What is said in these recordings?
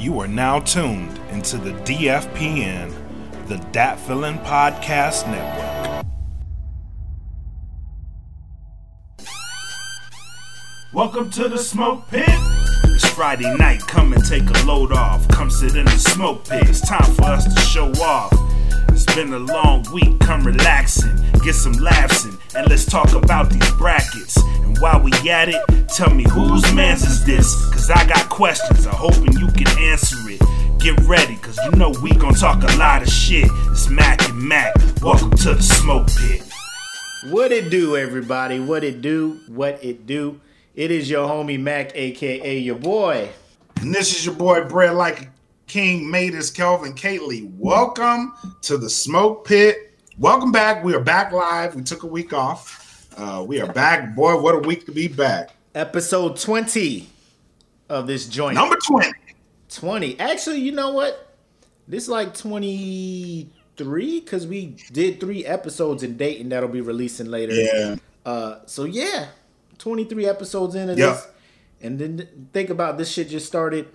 You are now tuned into the DFPN, the Dat Feeling Podcast Network. Welcome to the smoke pit. It's Friday night, come and take a load off. Come sit in the smoke pit. It's time for us to show off. It's been a long week, come relaxing, get some laughs in, and let's talk about these brackets. And while we at it, tell me whose man's is this? Cause I got questions, I'm hoping you can answer it. Get ready, cause you know we gon' talk a lot of shit. It's Mac and Mac, welcome to the smoke pit. What it do, everybody? What it do? What it do? It is your homie Mac, aka your boy. And this is your boy Bread Like a King Matus Kelvin Kately. Welcome to the Smoke Pit. Welcome back. We are back live. We took a week off. Uh, we are back. Boy, what a week to be back. Episode 20 of this joint. Number 20. 20. Actually, you know what? This like 23 because we did three episodes in Dayton that'll be releasing later. Yeah. Uh, so yeah, 23 episodes into Yep. this. And then think about this shit just started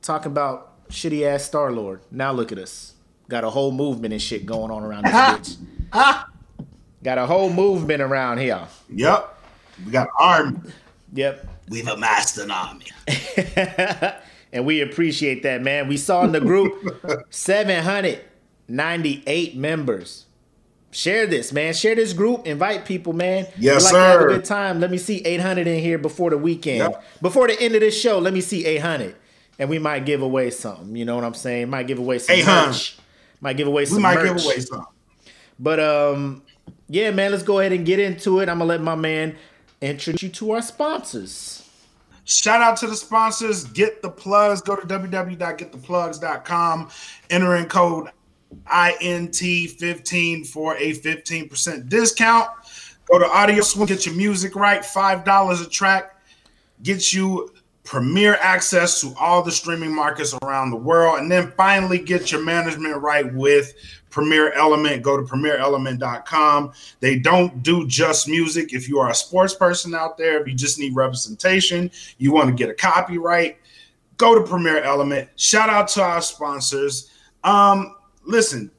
talking about shitty ass Star Lord. Now look at us. Got a whole movement and shit going on around this bitch. Got a whole movement around here. Yep. We got arm. Yep. We've amassed an army. and we appreciate that, man. We saw in the group 798 members. Share this, man. Share this group. Invite people, man. Yes, like to have a good time. Let me see 800 in here before the weekend. Yep. Before the end of this show, let me see 800. And we might give away something. You know what I'm saying? Might give away some 800. merch. Might give away some We might merch. give away some. But um, yeah, man, let's go ahead and get into it. I'm gonna let my man introduce you to our sponsors. Shout out to the sponsors. Get the plugs. Go to www.gettheplugs.com. Enter in code INT15 for a 15% discount. Go to Audio Swing. Get your music right. $5 a track. Gets you premier access to all the streaming markets around the world. And then finally get your management right with Premier Element. Go to premierelement.com. They don't do just music. If you are a sports person out there, if you just need representation, you want to get a copyright, go to Premier Element. Shout out to our sponsors. Um, listen,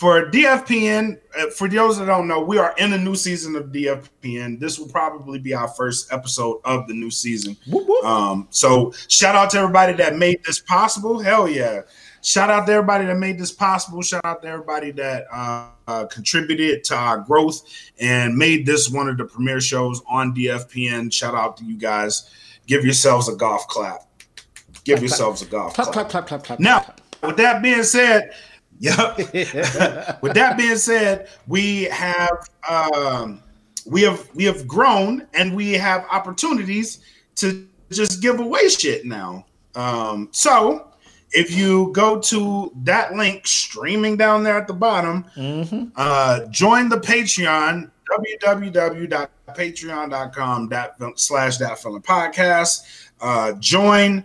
for DFPN, uh, for those that don't know, we are in a new season of DFPN. This will probably be our first episode of the new season. Whoop, whoop. Um, so shout out to everybody that made this possible. Hell yeah. Shout out to everybody that made this possible. Shout out to everybody that uh, uh, contributed to our growth and made this one of the premier shows on DFPN. Shout out to you guys. Give yourselves a golf clap. Give yourselves a golf clap, clap. clap, clap, clap, clap. Now, with that being said, yep. with that being said, we have um, we have we have grown and we have opportunities to just give away shit now. Um, so if you go to that link streaming down there at the bottom, Mhm. uh, join the Patreon www.patreon.com slash that feeling podcast. Uh, join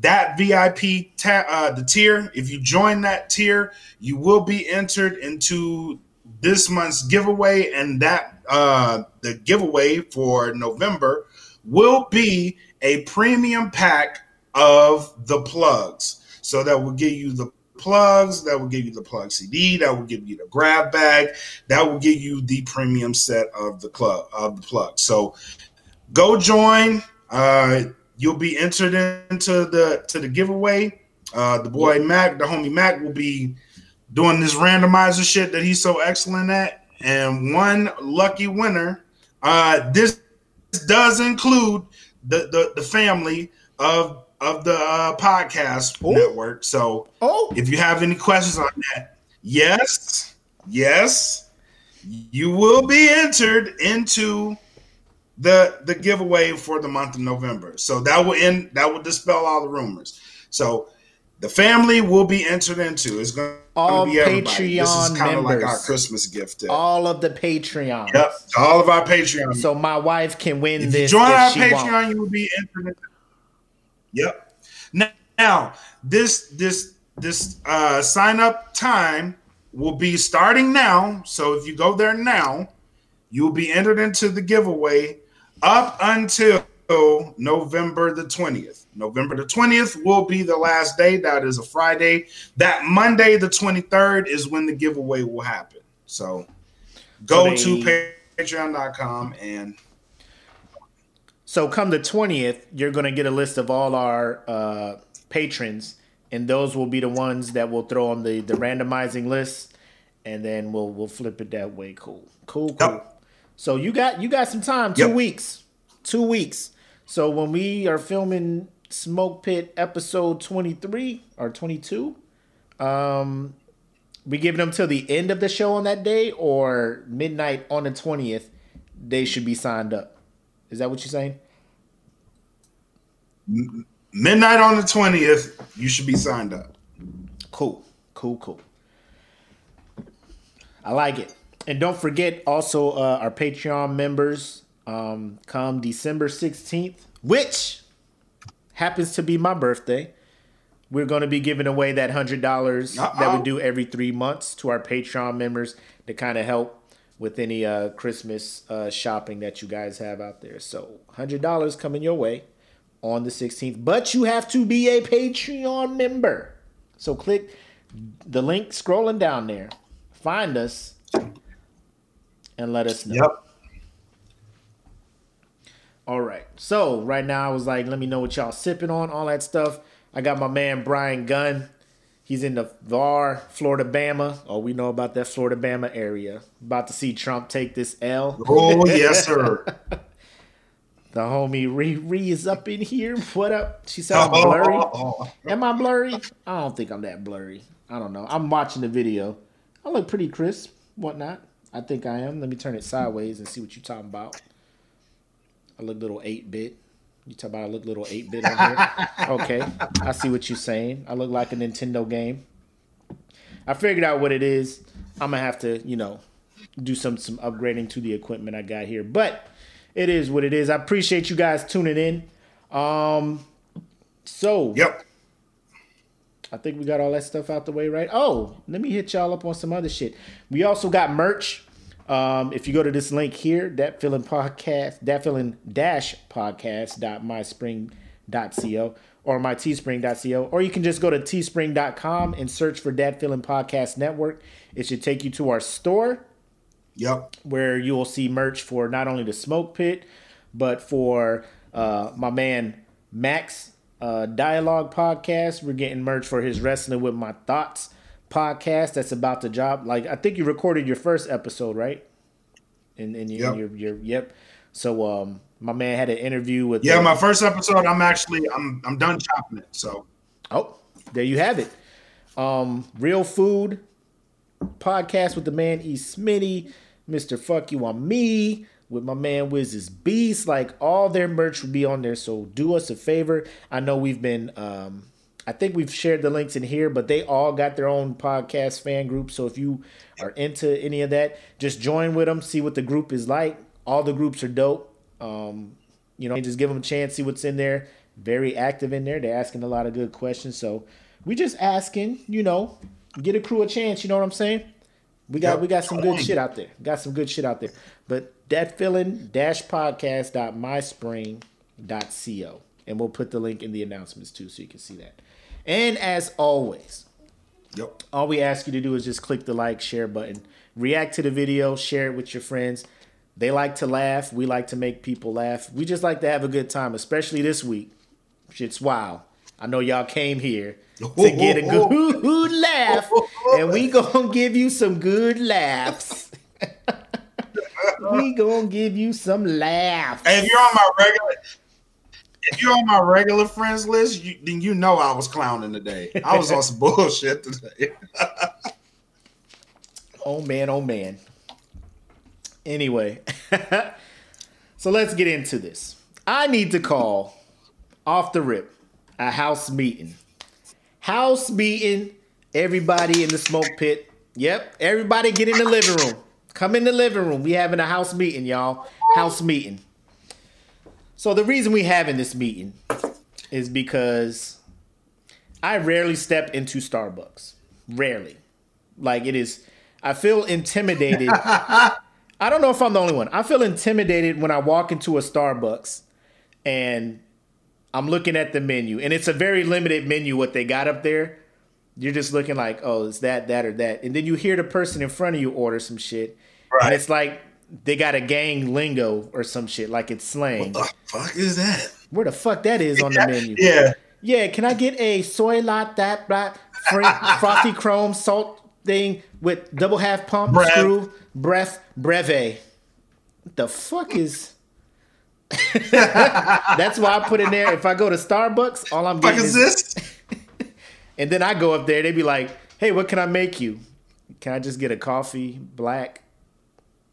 that VIP ta- uh, the tier. If you join that tier, you will be entered into this month's giveaway, and that uh, the giveaway for November will be a premium pack of the plugs. So that will give you the plugs, that will give you the plug CD, that will give you the grab bag, that will give you the premium set of the club of the plug. So go join. Uh, you'll be entered into the to the giveaway. Uh, the boy Mac, the homie Mac, will be doing this randomizer shit that he's so excellent at. And one lucky winner. Uh, this does include the the, the family of of the uh, podcast Ooh. network. So Oh, if you have any questions on that, yes, yes, you will be entered into the the giveaway for the month of November. So that will end that will dispel all the rumors. So the family will be entered into. It's going All to be everybody. This is Patreon kind of like our. Christmas gift. to- all of the Patreons. Yep, all of our Patreon. So my wife can win if this. you join our Patreon, won't. you will be entered. Into, yep. Now, now, this this this uh, sign up time will be starting now. So if you go there now, you will be entered into the giveaway up until November the 20th. November the 20th will be the last day. That is a Friday. That Monday, the 23rd, is when the giveaway will happen. So go So to they- patreon.com and So come the twentieth, you're gonna get a list of all our uh, patrons, and those will be the ones that we'll throw on the the randomizing list, and then we'll we'll flip it that way. Cool, cool, cool. Yep. So you got you got some time, two Yep. weeks, two weeks. So when we are filming Smoke Pit episode twenty three or twenty two, um, we giving them till the end of the show on that day or midnight on the twentieth. They should be signed up. Is that what you're saying? Midnight on the 20th, you should be signed up. Cool, cool, cool. I like it. And don't forget also uh, our Patreon members um, come December 16th, which happens to be my birthday. We're going to be giving away that $100 that Uh-oh. we do every three months to our Patreon members to kind of help with any uh, Christmas uh, shopping that you guys have out there. So $100 coming your way on the 16th, but you have to be a Patreon member. So click the link scrolling down there, find us, and let us know. Yep. All right. So right now I was like, let me know what y'all sipping on, all that stuff. I got my man Brian Gunn. He's in the VAR, Flora-Bama. Oh, we know about that Flora-Bama area. About to see Trump take this L. Oh, yes, sir. The homie Riri is up in here. What up? She said I'm oh, blurry. Oh, oh. Am I blurry? I don't think I'm that blurry. I don't know. I'm watching the video. I look pretty crisp, whatnot. I think I am. Let me turn it sideways and see what you're talking about. I look little 8 bit. You talk about I look little 8 bit on here? okay. I see what you're saying. I look like a Nintendo game. I figured out what it is. I'm to have to, you know, do some some upgrading to the equipment I got here. But it is what it is. I appreciate you guys tuning in. Um so Yep. I think we got all that stuff out the way, right? Oh, let me hit y'all up on some other shit. We also got merch. Um, if you go to this link here, that feeling podcast, that feeling dash podcast dot myspring.co or my teespring.co, or you can just go to teespring.com and search for that feeling podcast network. It should take you to our store Yep. where you will see merch for not only the smoke pit, but for uh, my man Max uh, Dialogue podcast. We're getting merch for his Wrestling with My Thoughts podcast. That's about to drop. Like I think you recorded your first episode, right? In, in, your, Yep. your, your yep. So um, my man had an interview with Yeah, my first episode, I'm actually I'm I'm done chopping it. So Oh, there you have it. Um, Real Food podcast with the man E. Smitty, Mr. Fuck You on Me, with my man Wiz's Beast. Like all their merch will be on there. So do us a favor. I know we've been um I think we've shared the links in here, but they all got their own podcast fan group. So if you are into any of that, just join with them, see what the group is like. All the groups are dope. Um, you know, just give them a chance, see what's in there. Very active in there. They're asking a lot of good questions. So we just asking, you know, get a crew a chance. You know what I'm saying? We got Yep. we got some good shit out there. Got some good shit out there. But that feeling dash podcast dot myspring dot co. And we'll put the link in the announcements too so you can see that. And as always, yep. all we ask you to do is just click the like, share button, react to the video, share it with your friends. They like to laugh. We like to make people laugh. We just like to have a good time, especially this week. Shit's wild. I know y'all came here to get a good laugh, and we gonna give you some good laughs. we gonna give you some laughs. Hey, if you're on my regular if you're on my regular friends list, you, then you know I was clowning today. I was on some bullshit today. Oh man, oh man. Anyway, so let's get into this. I need to call off the rip a house meeting. House meeting, everybody in the smoke pit. Yep, everybody get in the living room. Come in the living room. We having a house meeting, y'all. House meeting. So the reason we having this meeting is because I rarely step into Starbucks. Rarely. Like it is I feel intimidated. I don't know if I'm the only one. I feel intimidated when I walk into a Starbucks and I'm looking at the menu, and it's a very limited menu what they got up there. You're just looking like, oh, it's that, that, or that, and then you hear the person in front of you order some shit, Right. and it's like they got a gang lingo or some shit, like it's slang. What the fuck is that? Where the fuck that is on the menu? Yeah. Yeah, can I get a soy latte that black fr- frosty chrome salt thing with double half pump Breath. screw breath breve? What the fuck is? That's why I put in there. If I go to Starbucks, all I'm getting is is, this? and then I go up there. they'd be like, "Hey, what can I make you? Can I just get a coffee, black?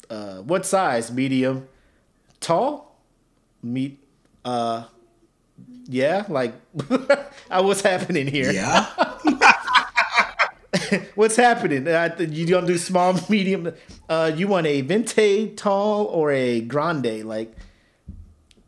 Uh, what size? Medium, tall, meat? Uh, yeah, like, uh, what's happening here? Yeah. What's happening? Uh, you don't do small, medium. Uh, you want a venti, tall, or a grande? Like,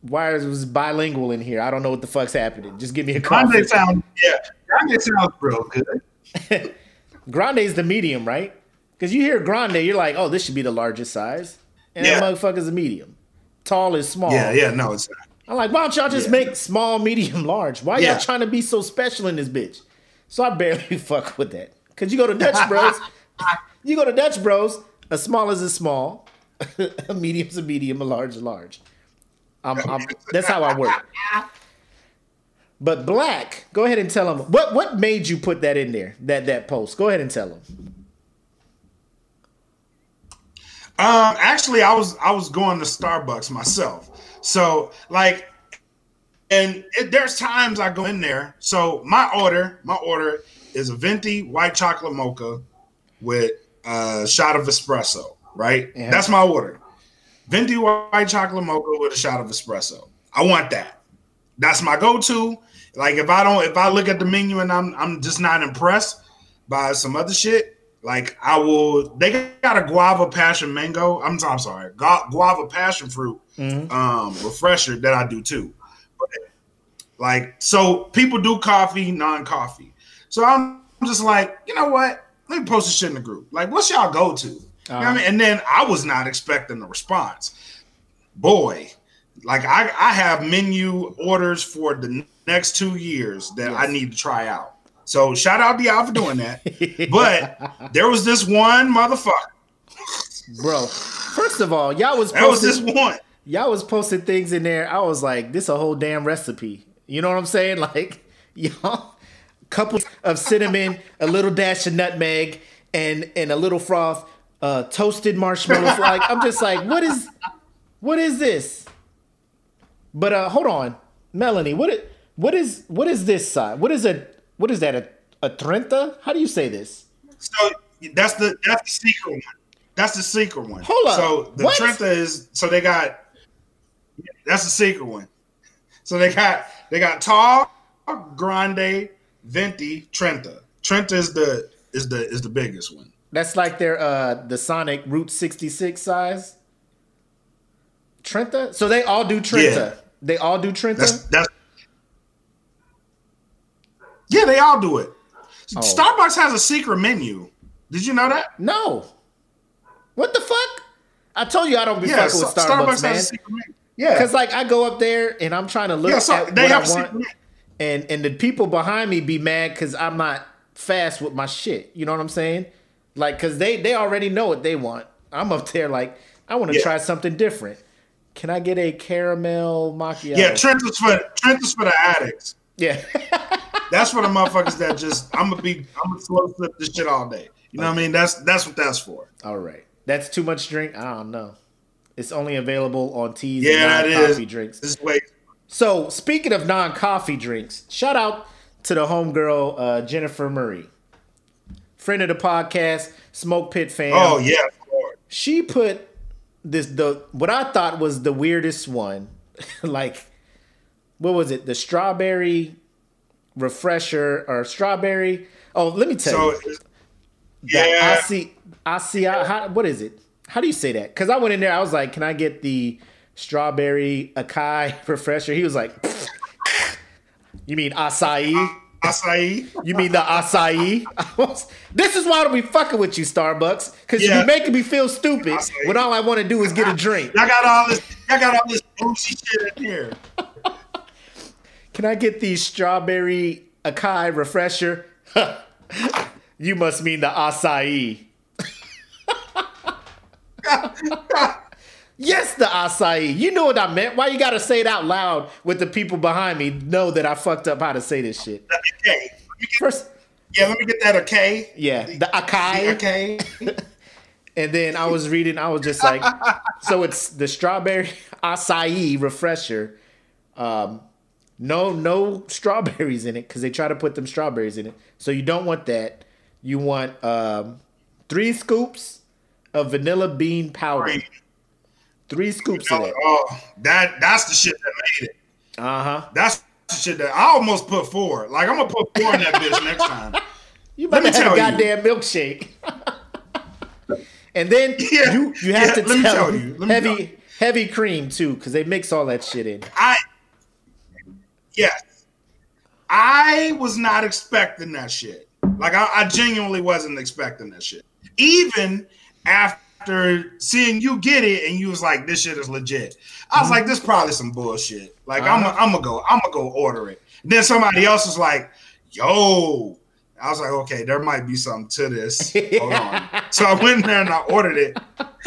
why is was bilingual in here? I don't know what the fuck's happening. Just give me a call. Grande sound. Yeah. Grande sounds real good. Grande is the medium, right? Because you hear grande, you're like, oh, this should be the largest size, and Yeah. that motherfucker's a medium. Tall is small. Yeah. Yeah. No, it's not. I'm like, why don't y'all just Yeah. make small, medium, large? Why Yeah. y'all trying to be so special in this bitch? So I barely fuck with that. Cause you go to Dutch Bros, you go to Dutch Bros, a small is a small, a medium's a medium, a large is a large. I'm, I'm, that's how I work. But black, go ahead and tell them what what made you put that in there, that that post. Go ahead and tell them. Um, actually, I was I was going to Starbucks myself. So like, and it, there's times I go in there. So my order, my order is a venti white chocolate mocha with a shot of espresso. Right, Yeah. that's my order. Venti white chocolate mocha with a shot of espresso. I want that. That's my go-to. Like if I don't, if I look at the menu and I'm I'm just not impressed by some other shit, like I will. They got a guava passion mango. I'm, I'm sorry, gu- guava passion fruit um, refresher that I do too. But like, so people do coffee, non-coffee. So I'm just like, you know what? Let me post this shit in the group. Like, what's y'all go to? You know I mean? And then I was not expecting the response. Boy, like I, I have menu orders for the next two years that I need to try out. So shout out to y'all for doing that. but there was this one motherfucker. Bro, first of all, y'all was There was posting, this one. y'all was posting things in there. I was like, this a whole damn recipe. You know what I'm saying? Like, y'all, couple of cinnamon, a little dash of nutmeg, and and a little froth, uh, toasted marshmallows. like, I'm just like, what is, what is this? But uh, hold on, Melanie, what is, what is what is this side? What is a what is that a a trenta? How do you say this? So that's the that's the secret one. That's the secret one. Hold up. So the What? Trenta is so they got that's the secret one. So they got they got tall, grande, venti, Trenta. Trenta is the is the is the biggest one. That's like their uh the Sonic Route 66 size. Trenta? So they all do Trenta. Yeah. They all do Trenta? That's that's yeah, they all do it. Oh. Starbucks has a secret menu. Did you know that? no. What the fuck? I told you I don't be Yeah, fucking with Starbucks, Starbucks, man. has a secret menu. Yeah, Cause like I go up there and I'm trying to look yeah. So at they what have I a want, and and the people behind me be mad because I'm not fast with my shit. You know what I'm saying? Like, cause they they already know what they want. I'm up there like I want to Yeah. try something different. Can I get a caramel macchiato? Yeah, Trenta's for Trenta's for the addicts. yeah. That's for the motherfuckers that just I'm gonna be I'm gonna slow flip this shit all day. You know what I mean? That's that's what that's for. All right. That's too much drink? I don't know. It's only available on teas Yeah, and non-coffee is. drinks. This way. So, speaking of non-coffee drinks, shout out to the homegirl uh, Jennifer Murray, friend of the podcast, Smoke Pit fan. Oh yeah. She put this the what I thought was the weirdest one, like what was it? The strawberry refresher or strawberry? Oh, let me tell So you. yeah, I see. I see. How, what is it? How do you say that? Because I went in there. I was like, "Can I get the strawberry acai refresher?" He was like, "You mean acai? Acai. You mean the acai?" This is why we fucking with you, Starbucks, because Yeah. you're making me feel stupid Acai. when all I want to do is get a drink. Y'all got all this. Y'all got all this bougie shit in here. Can I get the strawberry acai refresher? you must mean the acai. yes, the acai. You know what I meant. Why you gotta say it out loud with the people behind me know that I fucked up how to say this shit? Okay. First, Yeah, let me get that okay. yeah, the acai. Okay. And then I was reading, I was just like, so it's the strawberry acai refresher. Um, no, no strawberries in it because they try to put them strawberries in it. So you don't want that. You want um, three scoops of vanilla bean powder. Three scoops of that. Oh, that that's the shit that made it. Uh huh. That's the shit that I almost put four. Like I'm gonna put four in that bitch next time. You better me have a tell you. goddamn milkshake. and then Yeah, you you have yeah, to let me tell, tell you, let me heavy tell you. heavy cream too because they mix all that shit in. I yes, I was not expecting that shit. Like I, I genuinely wasn't expecting that shit. Even after seeing you get it and you was like, "This shit is legit," I was like, "This probably some bullshit." Like I'm, Uh-huh. I'm gonna go, I'm gonna go order it. then somebody else was like, "Yo." I was like, okay, there might be something to this. Hold on. So I went in there and I ordered it.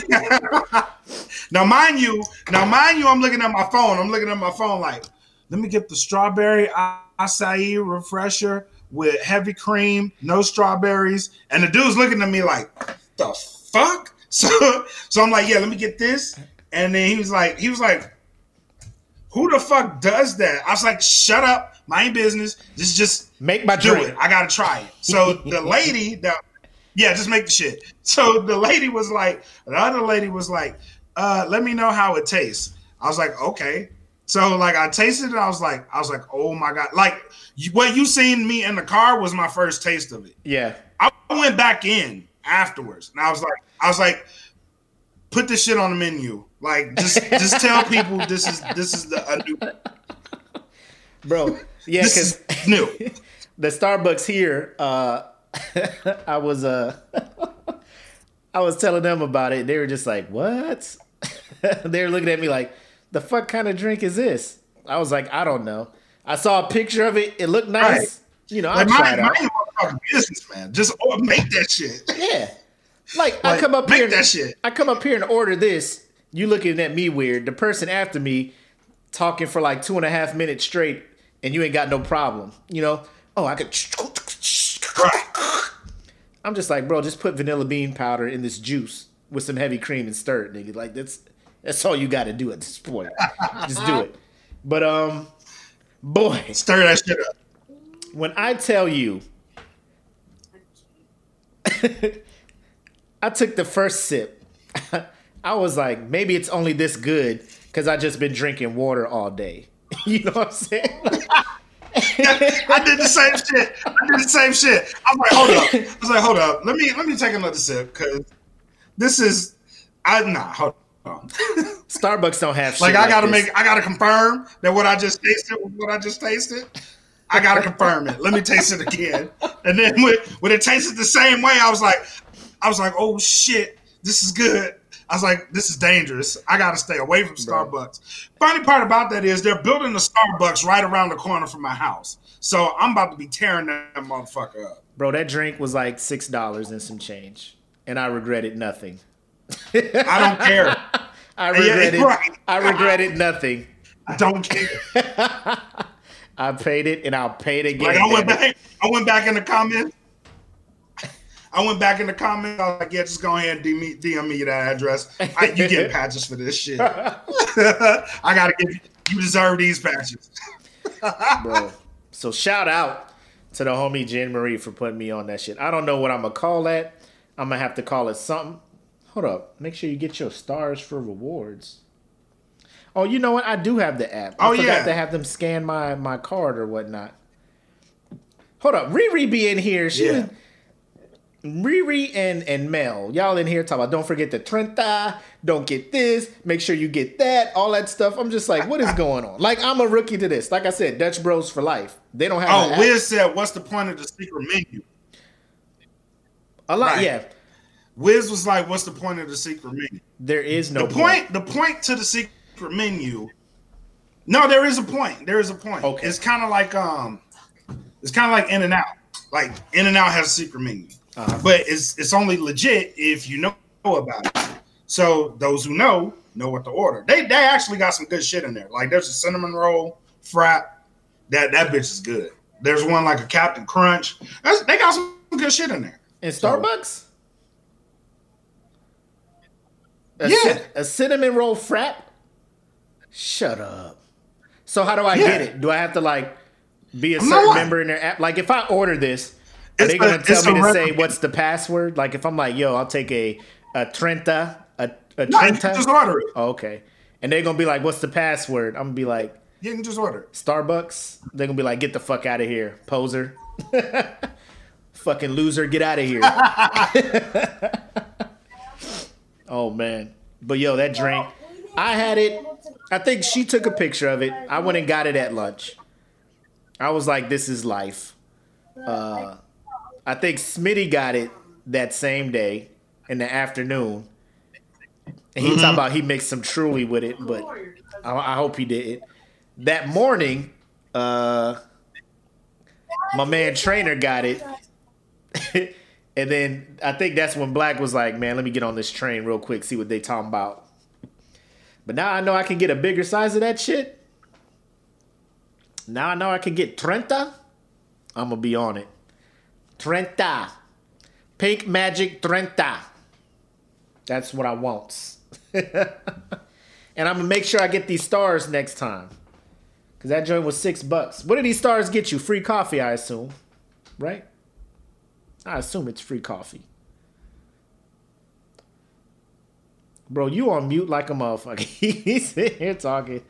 now, mind you, now mind you, I'm looking at my phone. I'm looking at my phone like, let me get the strawberry acai refresher with heavy cream, no strawberries. And the dude's looking at me like, the fuck? So, so I'm like, yeah, let me get this. And then he was like, he was like, who the fuck does that? I was like, shut up, my business. Just just Make my do drink. it. I gotta try it. So the lady that yeah, just make the shit. So the lady was like, the other lady was like, uh, let me know how it tastes. I was like, okay. So like I tasted it, I was like, I was like, oh my god. Like what you seen me in the car was my first taste of it. Yeah. I went back in afterwards and I was like, I was like, put this shit on the menu. Like just just tell people this is this is the new Bro. Yeah, because new. the Starbucks here, uh I was uh I was telling them about it. They were just like, "What?" they were looking at me like, "The fuck kind of drink is this?" I was like, "I don't know." I saw a picture of it. It looked nice. Right. You know, I Like tried my, it out. my business, man. Just oh, make that shit. Yeah. Like, I come up make here, that shit. I come up here and order this. You looking at me weird. The person after me talking for like two and a half minutes straight, and you ain't got no problem. You know? Oh, I could. I'm just like, bro, just put vanilla bean powder in this juice with some heavy cream and stir it, nigga. Like that's that's all you got to do at this point. just do it. But um, boy, Stir that shit up. when I tell you, I took the first sip. I was like, maybe it's only this good because I just been drinking water all day. you know what I'm saying? I did the same shit. I did the same shit. I was like, hold up. I was like, hold up. Let me let me take another sip because this is I nah hold on. Starbucks don't have shit like I gotta this. make I gotta confirm that what I just tasted was what I just tasted. I gotta confirm it. Let me taste it again. And then when, when it tasted the same way, I was like, I was like, oh shit, this is good. I was like, this is dangerous. I gotta stay away from Bro. Starbucks. Funny part about that is they're building a Starbucks right around the corner from my house. So I'm about to be tearing that motherfucker up. Bro, that drink was like six dollars and some change, and I regretted nothing. I don't care. I Yeah, regretted. right. I regretted nothing. I don't care. I paid it, and I'll pay it again. Like I went back, I went back in the comments. I went back in the comments. I was like, "Yeah, just go ahead and DM me, DM me that address. I, you get patches for this shit. I gotta give you. You deserve these patches. bro. So shout out to the homie Jen Marie for putting me on that shit. I don't know what I'm gonna call that. I'm gonna have to call it something. Hold up. Make sure you get your stars for rewards. Oh, you know what? I do have the app. Oh, I Oh, forgot yeah. to have them scan my my card or whatnot. Hold up, Riri be in here. She Yeah. was- Riri and and Mel, y'all in here talking about don't forget the Trenta, don't get this, make sure you get that, all that stuff. I'm just like, what is going on? Like I'm a rookie to this. Like I said, Dutch Bros for life. They don't have Oh. Wiz said, "What's the point of the secret menu?" a lot. right. Yeah, Wiz was like, "What's the point of the secret menu?" there is no the point, the point to the secret menu No, there is a point. There is a point. Okay. It's kind of like um, it's kind of like In and Out. Like In and Out has a secret menu, Uh-huh. but it's it's only legit if you know about it. So those who know know what to order. They they actually got some good shit in there. Like there's a cinnamon roll frap. That that bitch is good. There's one like a Captain Crunch. That's, they got some good shit in there. In Starbucks? A, Yeah. cin- a cinnamon roll frap? Shut up. So how do I Yeah. get it? Do I have to like be a certain member in their app? Like if I order this, are they gonna tell me to say what's the password? Like if I'm like, yo, I'll take a a Trenta, a, a No, Trenta. can just order it. Oh, okay. And they're gonna be like, what's the password? I'm gonna be like, You can just order it. Starbucks. They're gonna be like, get the fuck out of here, poser. Fucking loser, get out of here. oh man. But yo, that drink. I had it. I think she took a picture of it. I went and got it at lunch. I was like, this is life. Uh I think Smitty got it that same day in the afternoon. And he talked about he mixed some truly with it, but I, I hope he did it. That morning, uh, my man Trainer got it. and then I think that's when Black was like, man, let me get on this train real quick, see what they talking about. But now I know I can get a bigger size of that shit. Now I know I can get Trenta. I'm gonna be on it. Trenta. Pink Magic Trenta. That's what I want. and I'm gonna make sure I get these stars next time. Cause that joint was six bucks. What do these stars get you? Free coffee, I assume. Right? I assume it's free coffee. Bro, you on mute like a motherfucker. He's sitting here talking.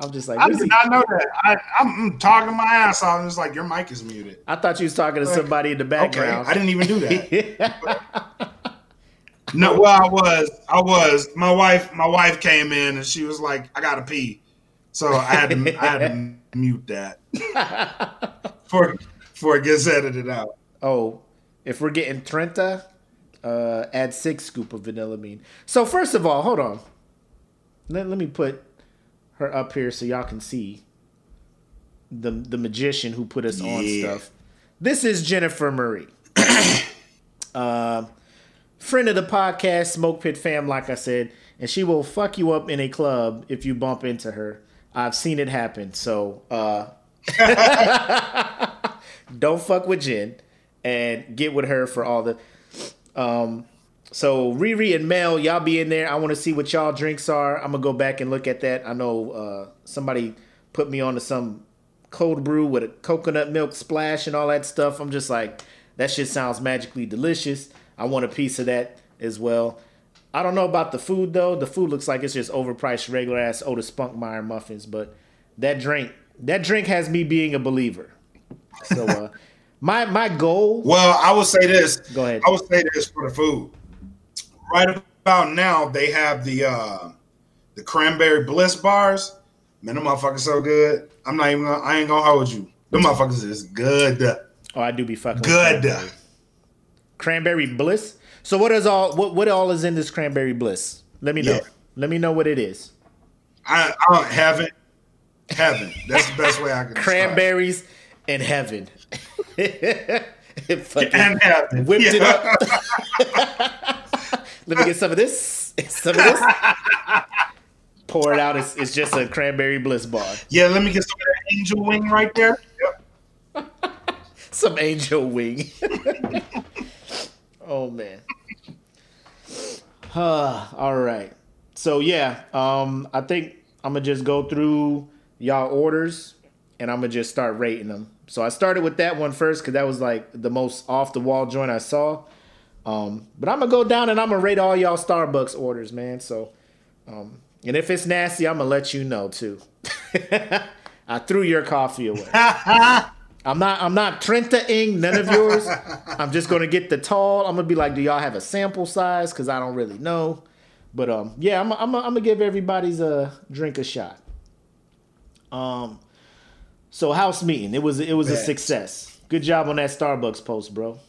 I'm just like, I did he- not know that. I, I'm, I'm talking my ass off. and It's like your mic is muted. I thought you was talking to somebody in the Okay, background. I didn't even do that. no, well, I was, I was. My wife, my wife came in and she was like, "I gotta pee," so I had to, I had to mute that for for it gets edited out. Oh, if we're getting Trenta, uh, add six scoop of vanilla bean. So first of all, hold on. Let, let me put her up here so y'all can see the the magician who put us on stuff. This is Jennifer Murray. uh, friend of the podcast, Smoke Pit fam, like I said, and she will fuck you up in a club if you bump into her. I've seen it happen. So uh don't fuck with Jen and get with her for all the um so Riri and Mel, y'all be in there. I want to see what y'all drinks are. I'm gonna go back and look at that. I know uh somebody put me onto some cold brew with a coconut milk splash and all that stuff. I'm just like, that shit sounds magically delicious. I want a piece of that as well. I don't know about the food though. The food looks like it's just overpriced regular ass Otis Spunkmeyer muffins, but that drink, that drink has me being a believer. So uh my my goal Well, I will say this. Go ahead. I will say this for the food. Right about now, they have the uh the cranberry bliss bars. Man, them motherfuckers so good. I'm not even. Gonna, I ain't gonna hold you. Them motherfuckers is good. Oh, I do be fucking Good. cranberry. Cranberry bliss. So what is all what what all is in this cranberry bliss? Let me know. Yeah. Let me know what it is. I, I don't heaven, heaven. That's the best way I can. Cranberries in heaven. And heaven. whipped it up. Let me get some of this. Some of this. Pour it out. It's, it's just a cranberry bliss bar. Yeah, let me get some of that angel wing right there. Yep. Some angel wing. oh man. Uh, all right. So yeah, um, I think I'm gonna just go through y'all orders and I'm gonna just start rating them. So I started with that one first because that was like the most off the wall joint I saw. Um, but I'm gonna go down and I'm gonna rate all y'all Starbucks orders, man. So, um, and if it's nasty, I'm gonna let you know too. I threw your coffee away. I'm not. I'm not Trenta-ing none of yours. I'm just gonna get the tall. I'm gonna be like, do y'all have a sample size? Because I don't really know. But um, yeah, I'm. I'm. I'm gonna give everybody's uh, drink a shot. Um, so house meeting. It was. It was a success. Good job on that Starbucks post, bro.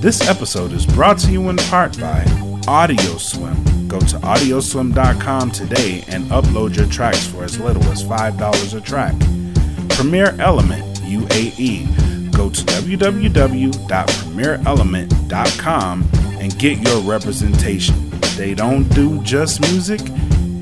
This episode is brought to you in part by AudioSwim. Go to audioswim.com today and upload your tracks for as little as $5 a track. Premier Element UAE. Go to www.premierelement.com and get your representation. They don't do just music,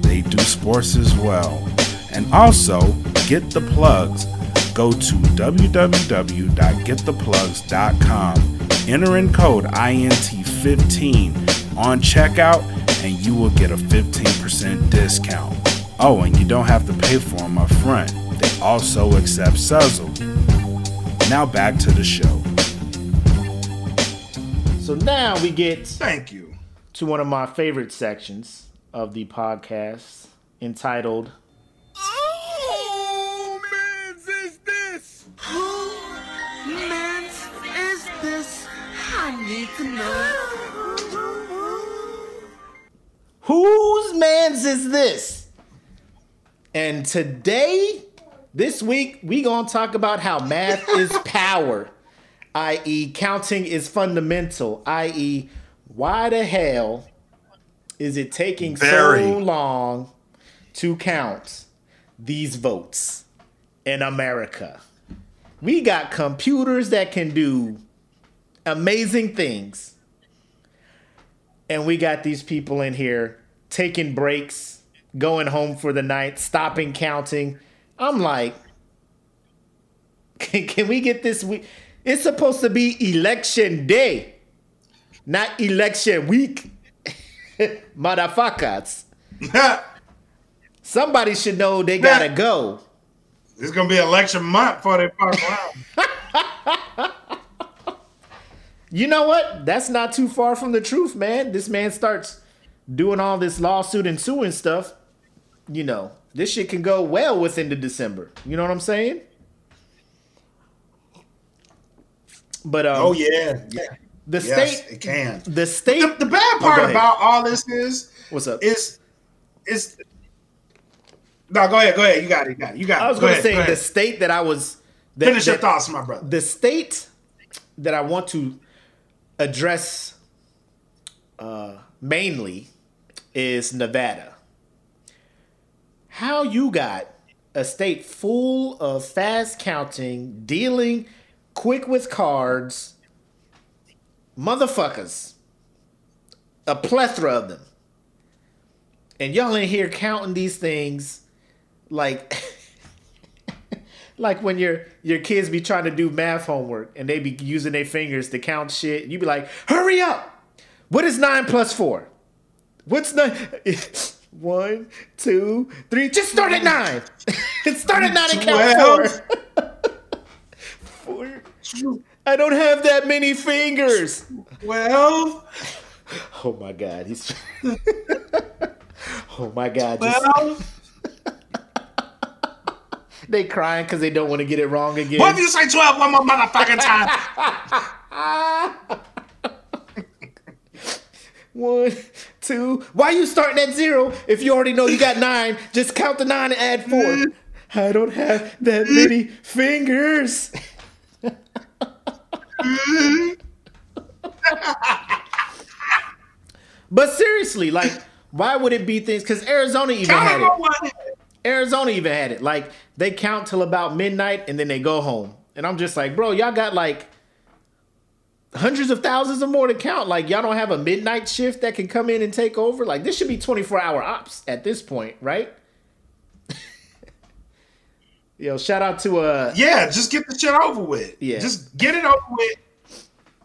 they do sports as well. And also, get the plugs. Go to www.gettheplugs.com. Enter in code INT15 on checkout and you will get a 15% discount. Oh, and you don't have to pay for them up front. They also accept Sezzle. Now back to the show. So now we get Thank you. to one of my favorite sections of the podcast entitled need to know. Whose Mans Is This? And today, this week, we gonna talk about how math is power, i.e., counting is fundamental, i.e., why the hell is it taking Very. so long to count these votes in America? We got computers that can do amazing things. And we got these people in here taking breaks, going home for the night, stopping counting. I'm like, can, can we get this week? It's supposed to be election day, not election week. Motherfuckers. Somebody should know they gotta go. It's gonna be election month for they fuck around. You know what? That's not too far from the truth, man. This man starts doing all this lawsuit and suing stuff. You know, this shit can go well within the December. You know what I'm saying? But um, oh yeah, yeah. the Yes, state, it can. the state. The, the bad Oh, part ahead. about all this is What's up? is is no. Go ahead. Go ahead. You got it. You got it. You got it. I was going to say go the state that I was. That, Finish your that- thoughts, my brother. the state that I want to address uh, mainly is Nevada. How you got a state full of fast counting, dealing quick with cards, motherfuckers, a plethora of them, and y'all in here counting these things like. like when your your kids be trying to do math homework and they be using their fingers to count shit, you be like, "Hurry up! What is nine plus four? What's nine? One, two, three. Just start at nine. start at nine and count four. four. I don't have that many fingers. Well, Oh my god, he's. oh my god, just, well. They crying because they don't want to get it wrong again. What if you say twelve one more motherfucking time? One, two. Why you starting at zero if you already know you got nine? Just count the nine and add four. I don't have that many fingers. but seriously, like, why would it be things? Because Arizona even had it. On one hand. Arizona even had it. Like, they count till about midnight and then they go home. And I'm just like, bro, y'all got like hundreds of thousands of more to count. Like, y'all don't have a midnight shift that can come in and take over. Like, this should be 24 hour ops at this point, right? Yo, shout out to uh Yeah, just get the shit over with. Yeah. Just get it over with.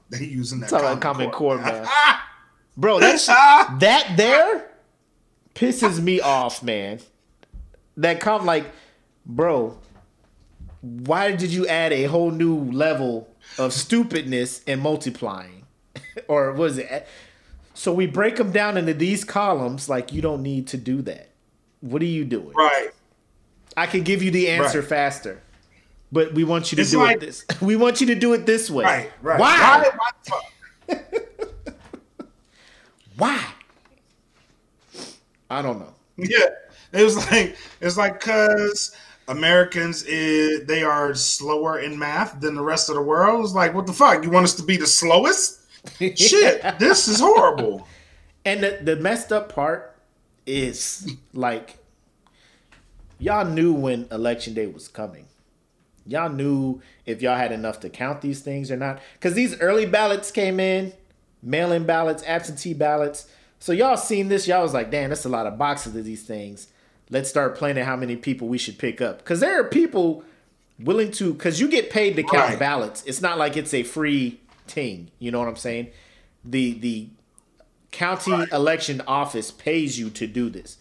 They using that about common Common core. Core, man. bro, that that there pisses me off, man. That come like, bro, why did you add a whole new level of stupidness and multiplying? or was it? So we break them down into these columns. Like you don't need to do that. What are you doing? right. I can give you the answer Right. faster, but we want you to It's do like- it this. We want you to do it this way. Right. Right. Why? Why? why? Why? I don't know. Yeah, it was like it's like because Americans is they are slower in math than the rest of the world. It's like what the fuck? You want us to be the slowest? Shit, this is horrible. And the, the messed up part is like y'all knew when election day was coming. Y'all knew if y'all had enough to count these things or not. Because these early ballots came in, mail in ballots, absentee ballots. So y'all seen this, y'all was like, damn, that's a lot of boxes of these things. Let's start planning how many people we should pick up. Because there are people willing to, because you get paid to count Right. ballots. It's not like it's a free thing. You know what I'm saying? The the county election office pays you to do this.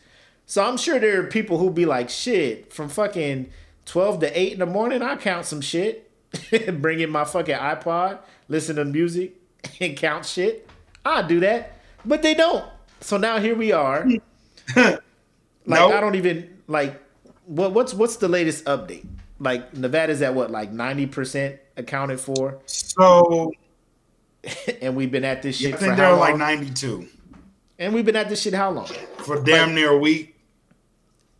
So I'm sure there are people who be like, shit, from fucking 12 to 8 in the morning, I count some shit. Bring in my fucking iPod, listen to music, and count shit. I do that. But they don't. So now here we are. like Nope. I don't even like what what's what's the latest update? Like Nevada's at what, like 90% accounted for? So And we've been at this I shit for think they're like 92 and we've been at this shit how long? for damn near a week.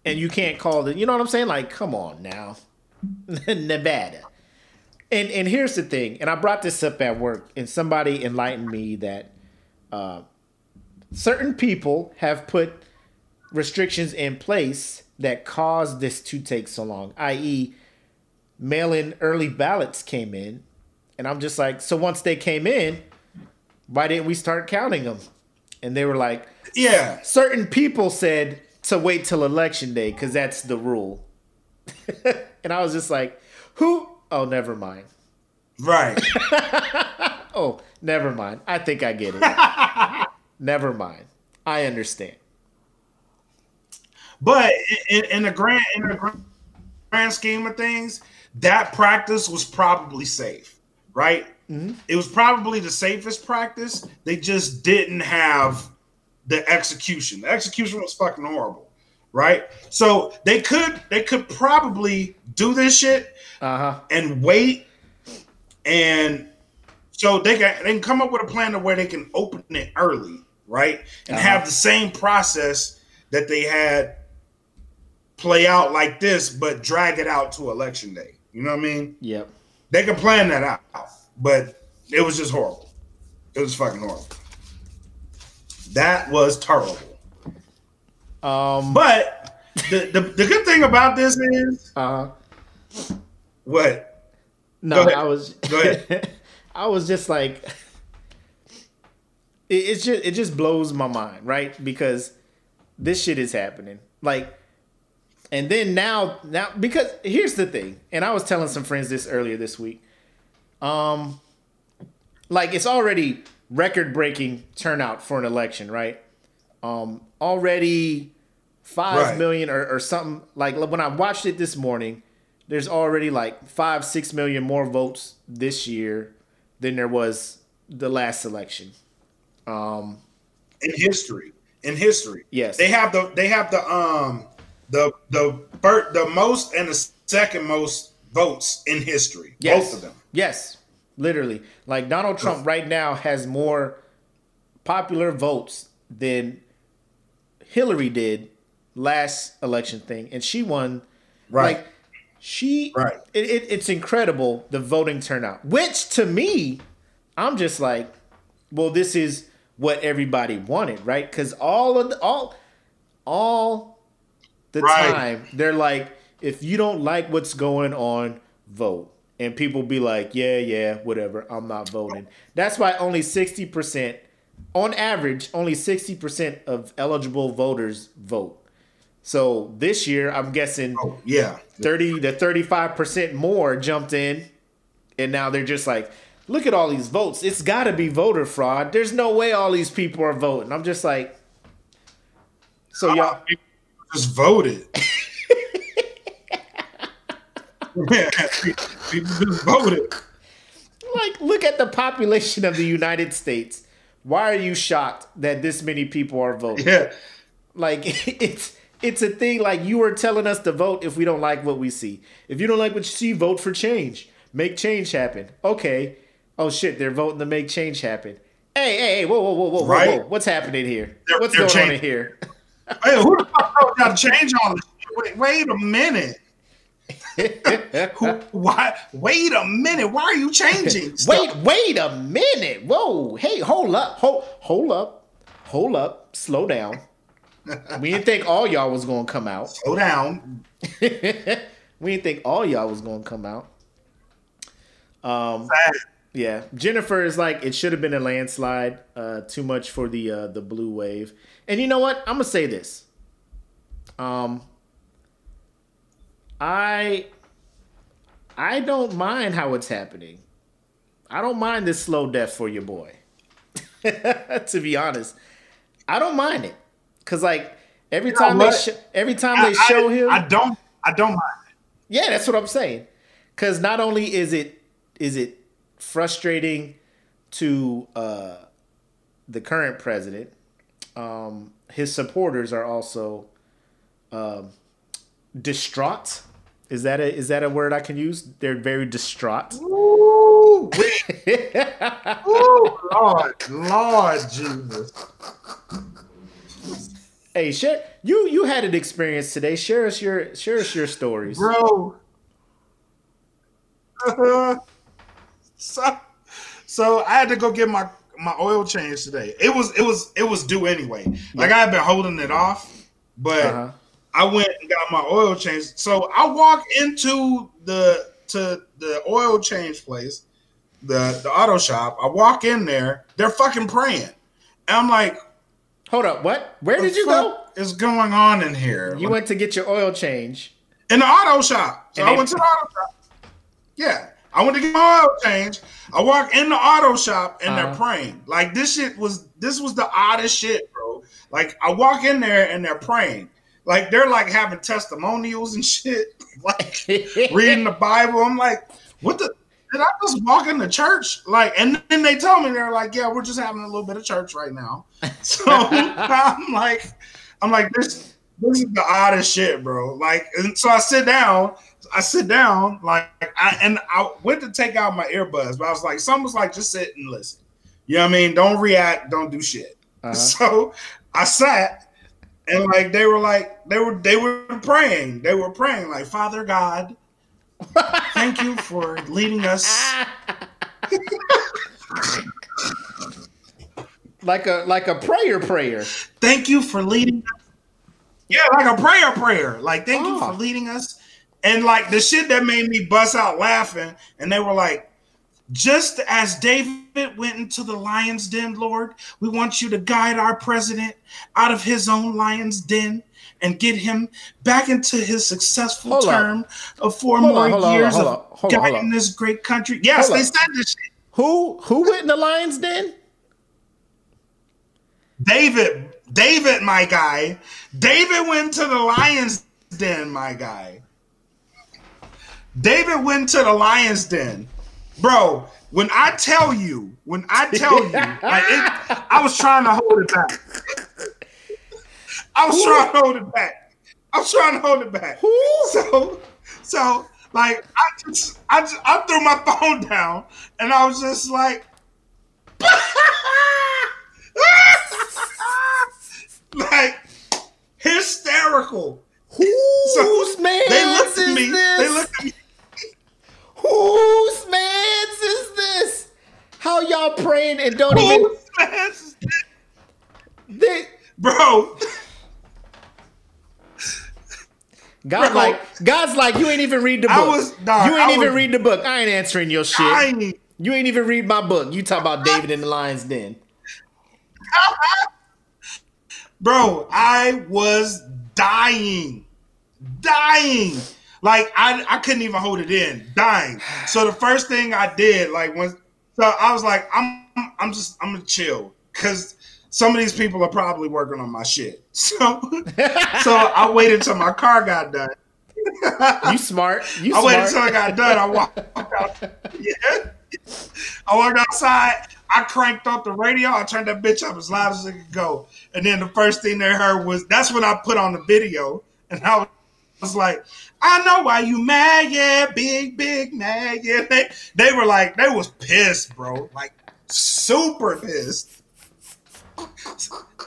and you can't call it. You know what I'm saying? Like, come on now, Nevada. And and here's the thing. And I brought this up at work, and somebody enlightened me that uh, certain people have put restrictions in place that caused this to take so long. I.e., mail-in early ballots came in, and I'm just like, so once they came in, why didn't we start counting them? And they were like, Yeah. certain people said to wait till election day because that's the rule. and I was just like, who? Oh, never mind. Right. Oh, never mind. I think I get it. never mind. I understand. But in, in the grand in the grand- grand scheme of things, that practice was probably safe, right? It was probably the safest practice. They just didn't have the execution. The execution was fucking horrible, right? So they could they could probably do this shit Uh huh. and wait, and so they can they can come up with a plan to where they can open it early, right, and Uh-huh. have the same process that they had play out like this, but drag it out to election day. You know what I mean? Yep. They can plan that out, but it was just horrible. It was fucking horrible. That was terrible. Um. But the, the, the good thing about this is Uh. what? No. I was. Go ahead. I was just like, it, it's just it just blows my mind, right? Because this shit is happening, like, and then now now because here's the thing, and I was telling some friends this earlier this week, um, like it's already record breaking turnout for an election, right? Um, already five million Right. or, or something like when I watched it this morning there's already like five, six million more votes this year than there was the last election. Um, in history. In history, Yes. they have the they have the um the the fir- the most and the second most votes in history. yes, Both of them. Yes, literally. Like Donald Trump right now has more popular votes than Hillary did last election thing, and she won. Right. Like she, Right. It, it, it's incredible the voting turnout, which to me, I'm just like, well, this is what everybody wanted, right? Because all of the, all, all the Right. time they're like, if you don't like what's going on, vote. And people be like, yeah, yeah, whatever. I'm not voting. That's why only 60%, on average, only 60% of eligible voters vote. So this year, I'm guessing Oh yeah. 30 to 35% more jumped in. And now they're just like, look at all these votes. It's got to be voter fraud. There's no way all these people are voting. I'm just like, so y'all, just voted. yeah, people just voted. like, look at the population of the United States. Why are you shocked that this many people are voting? Yeah, Like, it's. It's a thing like you were telling us to vote if we don't like what we see. If you don't like what you see, vote for change. Make change happen. Okay. Oh shit, they're voting to make change happen. Hey, hey, hey, whoa, whoa, whoa, whoa, whoa, Right. whoa. What's happening here? They're- What's they're going on in here? hey, who the fuck got to change all this? Wait, wait a minute. Why? Wait a minute. Why are you changing? Wait, wait a minute. Whoa. Hey, hold up. Hold hold up. hold up, slow down. We didn't think all y'all was gonna come out. Slow down. we didn't think all y'all was gonna come out. Um, Sad. yeah, Jennifer is like it should have been a landslide. Uh, too much for the uh, the blue wave. And you know what? I'm gonna say this. Um, I I don't mind how it's happening. I don't mind this slow death for your boy. to be honest, I don't mind it because like every know time they sh- every time I, they show I- him, I don't. I don't mind. yeah, that's what I'm saying. Because not only is it is it frustrating to uh, the current president, um, his supporters are also um, distraught. Is that a is that a word I can use? They're very distraught. Ooh, Ooh, Lord, Lord Jesus. hey, share you you had an experience today. Share us your share us your stories. bro. so, so I had to go get my my oil change today. It was it was it was due anyway. Like I had been holding it off, but Uh-huh. I went and got my oil change. So I walk into the to the oil change place, the the auto shop. I walk in there, they're fucking praying, and I'm like, Hold up, what? Where did you go? Is going on in here? You went to get your oil change. in the auto shop. So And I they- went to the auto shop. Yeah. I went to get my oil change. I walk in the auto shop and they're Uh-huh. praying. Like this shit was this was the oddest shit, bro. Like I walk in there and they're praying. Like they're like having testimonials and shit. Like reading the Bible. I'm like, what the did I just walk into church? Like, and then they told me they're like, yeah, we're just having a little bit of church right now. So I'm like, I'm like, this this is the oddest shit, bro. Like, and so I sit down, I sit down, like, I and I went to take out my earbuds, but I was like, someone's like, just sit and listen. You know what I mean? Don't react, don't do shit. Uh-huh. So I sat and like they were like they were they were praying. They were praying like Father God, thank you for leading us. like a like a prayer prayer. Thank you for leading us. Yeah, like a prayer prayer. Like thank you Ah. for leading us. And like the shit that made me bust out laughing, and they were like, just as David went into the lion's den, Lord, we want you to guide our president out of his own lion's den and get him back into his successful Hold up. term of four Hold more on, years on, of hold on, guiding this great country. Yes, Hold they up. said this shit. Who who went in the lion's den? David, David, my guy. David went to the lion's den, my guy. David went to the lion's den. Bro, when I tell you, when I tell you, like it, I was trying to hold it back. I was trying to hold it back. I was trying to hold it back. So, so like I just, I just, I threw my phone down and I was just like, like hysterical. Whose man They looked at me. this? They looked at me. Whose man's is this? How y'all praying and don't even Whose man's is this? they, Bro, God Bro. like God's like you ain't even read the book. I was- dog, you ain't I even was- read the book. I ain't answering your shit. dying. You ain't even read my book. You talk about David in the lion's den. Bro, I was dying. Dying. Like I, I couldn't even hold it in. Dying. So the first thing I did, like when so I was like, I'm I'm just I'm gonna chill. Cause some of these people are probably working on my shit. So so I waited till my car got done. You smart. You I waited smart. until I got done. I walked out. Yeah. I walked outside. I cranked up the radio. I turned that bitch up as loud as it could go. And then the first thing they heard was that's when I put on the video. And I was like, I know why you mad, yeah, big, big mad, yeah. They, they were like, they was pissed, bro. Like super pissed.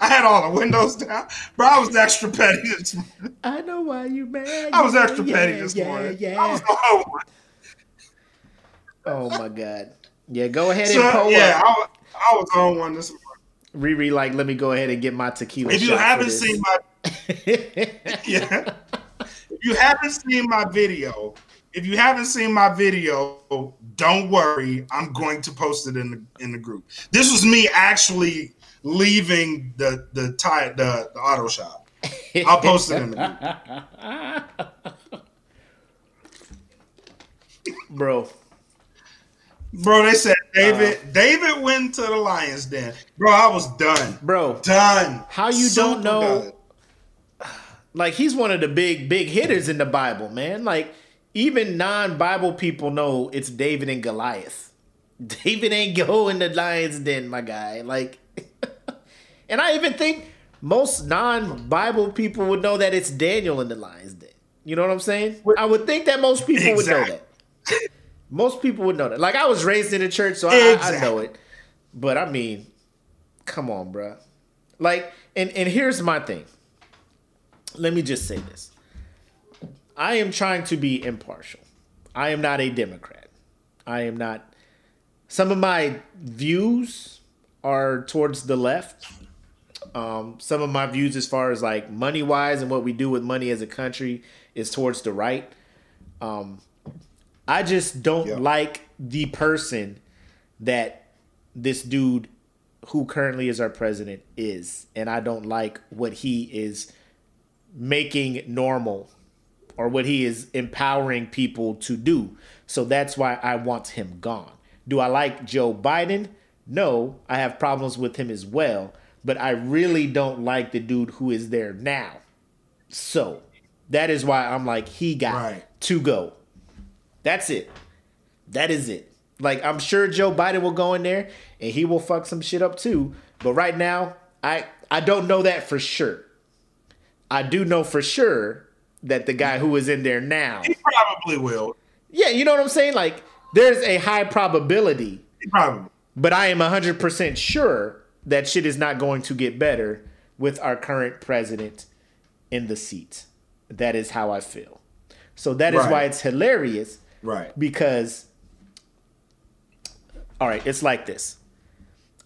I had all the windows down. Bro, I was extra petty this morning. I know why you mad. I was extra yeah, petty this yeah, morning. Yeah. I was oh my Oh my god. Yeah, go ahead So, and pull yeah, up. I, I was on one this morning. Riri, like, let me go ahead and get my tequila. If you shot haven't this. seen my yeah. If you haven't seen my video, if you haven't seen my video, don't worry. I'm going to post it in the in the group. This was me actually leaving the the tie the, the auto shop. I'll post it in the group. bro, Bro, they said David David went to the Lions Den. Bro, I was done. bro, Done. How you don't know- done. Like he's one of the big big hitters in the Bible, man. Like even non-Bible people know it's David and Goliath. David ain't go in the lion's den, my guy. Like, and I even think most non-Bible people would know that it's Daniel in the lion's den. You know what I'm saying? I would think that most people would know that. Most people would know that. Like I was raised in the church, so I, I- I know it. But I mean, come on, bruh. Like, and and here's my thing. Let me just say this. I am trying to be impartial. I am not a Democrat. I am not. Some of my views are towards the left. Um, some of my views, as far as like money wise and what we do with money as a country, is towards the right. Um, I just don't Yeah. like the person that this dude who currently is our president is. And I don't like what he is making normal or what he is empowering people to do. So that's why I want him gone. Do I like Joe Biden? No, I have problems with him as well, but I really don't like the dude who is there now. So that is why I'm like, he got Right. to go. That's it. That is it. Like I'm sure Joe Biden will go in there and he will fuck some shit up too. But right now, I I don't know that for sure. I do know for sure that the guy who is in there now. He probably will. Yeah, you know what I'm saying? Like there's a high probability, He probably. but I am 100% sure that shit is not going to get better with our current president in the seat. That is how I feel. So that is Right. why it's hilarious Right. because all right it's like this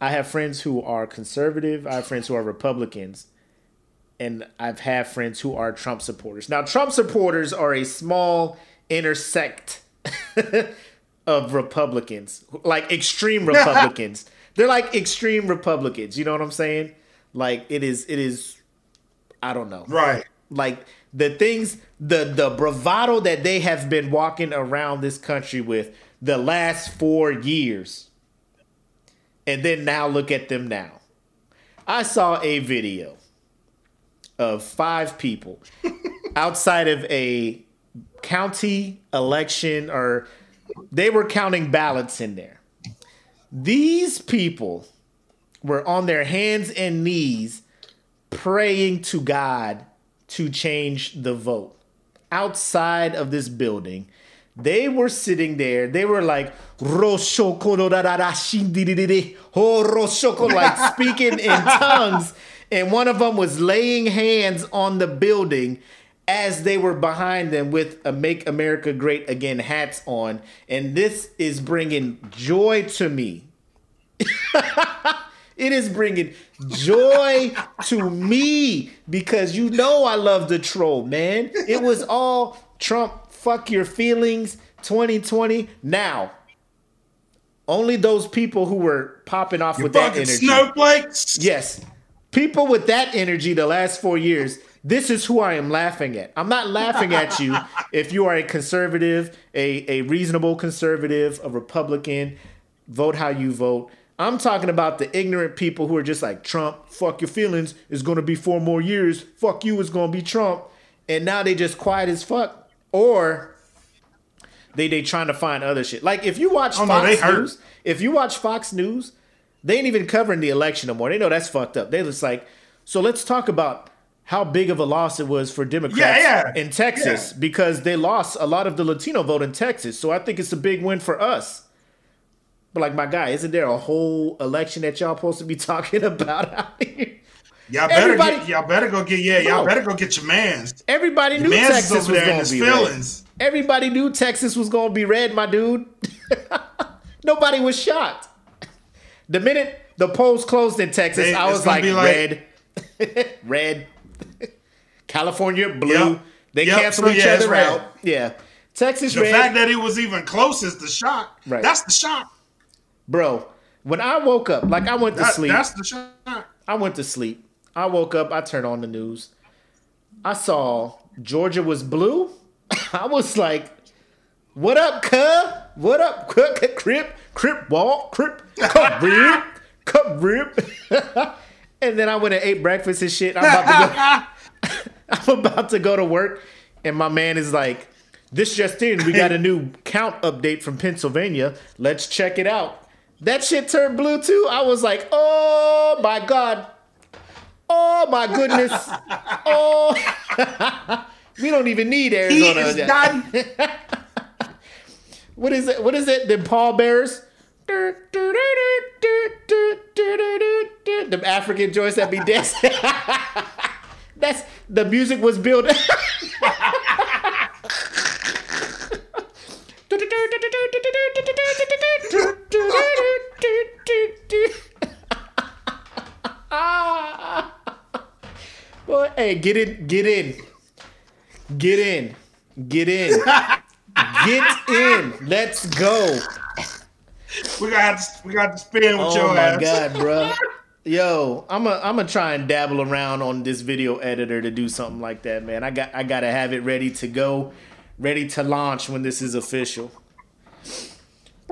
i have friends who are conservative i have friends who are republicans and i've had friends who are trump supporters. Now trump supporters are a small intersect of republicans like extreme republicans. They're like extreme republicans you know what i'm saying? Like it is it is i don't know. Right. like the things the the bravado that they have been walking around this country with the last 4 years and then now look at them now. I saw a video of five people outside of a county election or they were counting ballots in there these people were on their hands and knees praying to God to change the vote. Outside of this building, they were sitting there. They were like, "Roshoko no da da da shindidididi, oh, roshoko," like speaking in tongues. And one of them was laying hands on the building as they were behind them with a Make America Great Again hats on. And this is bringing joy to me it is bringing joy to me because you know I love the troll, man. It was all Trump, fuck your feelings, 2020. Now, only those people who were popping off You with that energy. snowflakes. Yes. People with that energy the last four years, this is who I am laughing at. I'm not laughing at you if you are a conservative, a, a reasonable conservative, a Republican, vote how you vote. I'm talking about the ignorant people who are just like, Trump, fuck your feelings, it's gonna be four more years, fuck you, it's gonna be Trump. And now they just quiet as fuck. Or they they trying to find other shit. Like if you watch Oh, Fox hurt. News, if you watch Fox News, they ain't even covering the election no more. They know that's fucked up. They just like, so let's talk about how big of a loss it was for Democrats Yeah, yeah. in Texas Yeah. because they lost a lot of the Latino vote in Texas. So I think it's a big win for us. But like my guy, isn't there a whole election that y'all supposed to be talking about out here? Y'all better Everybody- get. Y'all better go get. Yeah. Y'all Bro. better go get your man's. Everybody knew Man's Texas was there in going his to be red. Everybody knew Texas was to be red, my dude. Nobody was shocked. The minute the polls closed in Texas, They- I was like, like- red, red. California blue. Yep. They Yep, cancel each yeah, other red. out. Yeah, Texas The red, fact that it was even close is the shock. Right. That's the shock. bro. When I woke up, like I went to That- sleep. that's the shock. I went to sleep. I woke up. I turned on the news. I saw Georgia was blue. I was like, "What up, cuz? What up, crip, crip, walk, crip, cup rip, cup rip." and then I went and ate breakfast and shit. I'm about to go. I'm about to go to work, and my man is like, "This just in. We got a new count update from Pennsylvania. Let's check it out." That shit turned blue too. I was like, "Oh my god." Oh my goodness. Oh. we don't even need He Arizona. is done. What is it? What is it? The pallbearers? The African joints that be dancing. That's the music was built. Boy, hey, get in, get in, get in, get in, get in. Let's go. We got to, we got to spin with Oh your ass. Oh my god, bro. Yo, I'm a, I'm gonna try and dabble around on this video editor to do something like that, man. I got I gotta have it ready to go, ready to launch when this is official.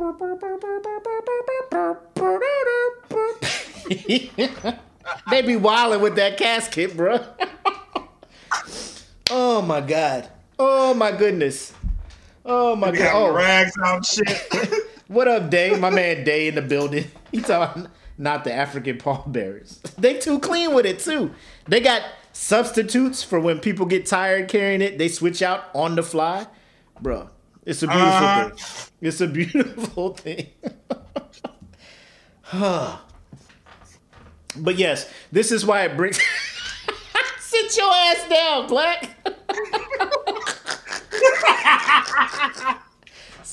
they be wilding with that casket, bro. oh my god. Oh my goodness. Oh my god. Oh. rags out shit. What up, Day? My man Day in the building. He talking not the African pallbearers. They too clean with it too. They got substitutes for when people get tired carrying it. They switch out on the fly, bro. It's a beautiful Uh-huh. thing. It's a beautiful thing. Huh. But yes, this is why it brings. Sit your ass down, Black.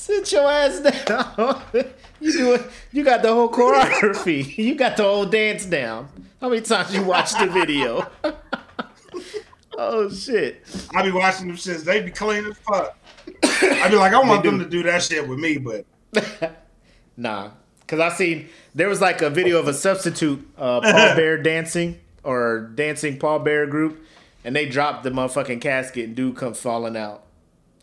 Sit your ass down. you do it. You got the whole choreography. You got the whole dance down. How many times you watched the video? oh shit. I be watching them since They be clean as fuck. I be like, I want them to do that shit with me, but Nah, because I seen there was like a video of a substitute uh, Paul Bear dancing or dancing Paul Bear group, and they dropped the motherfucking casket and dude comes falling out.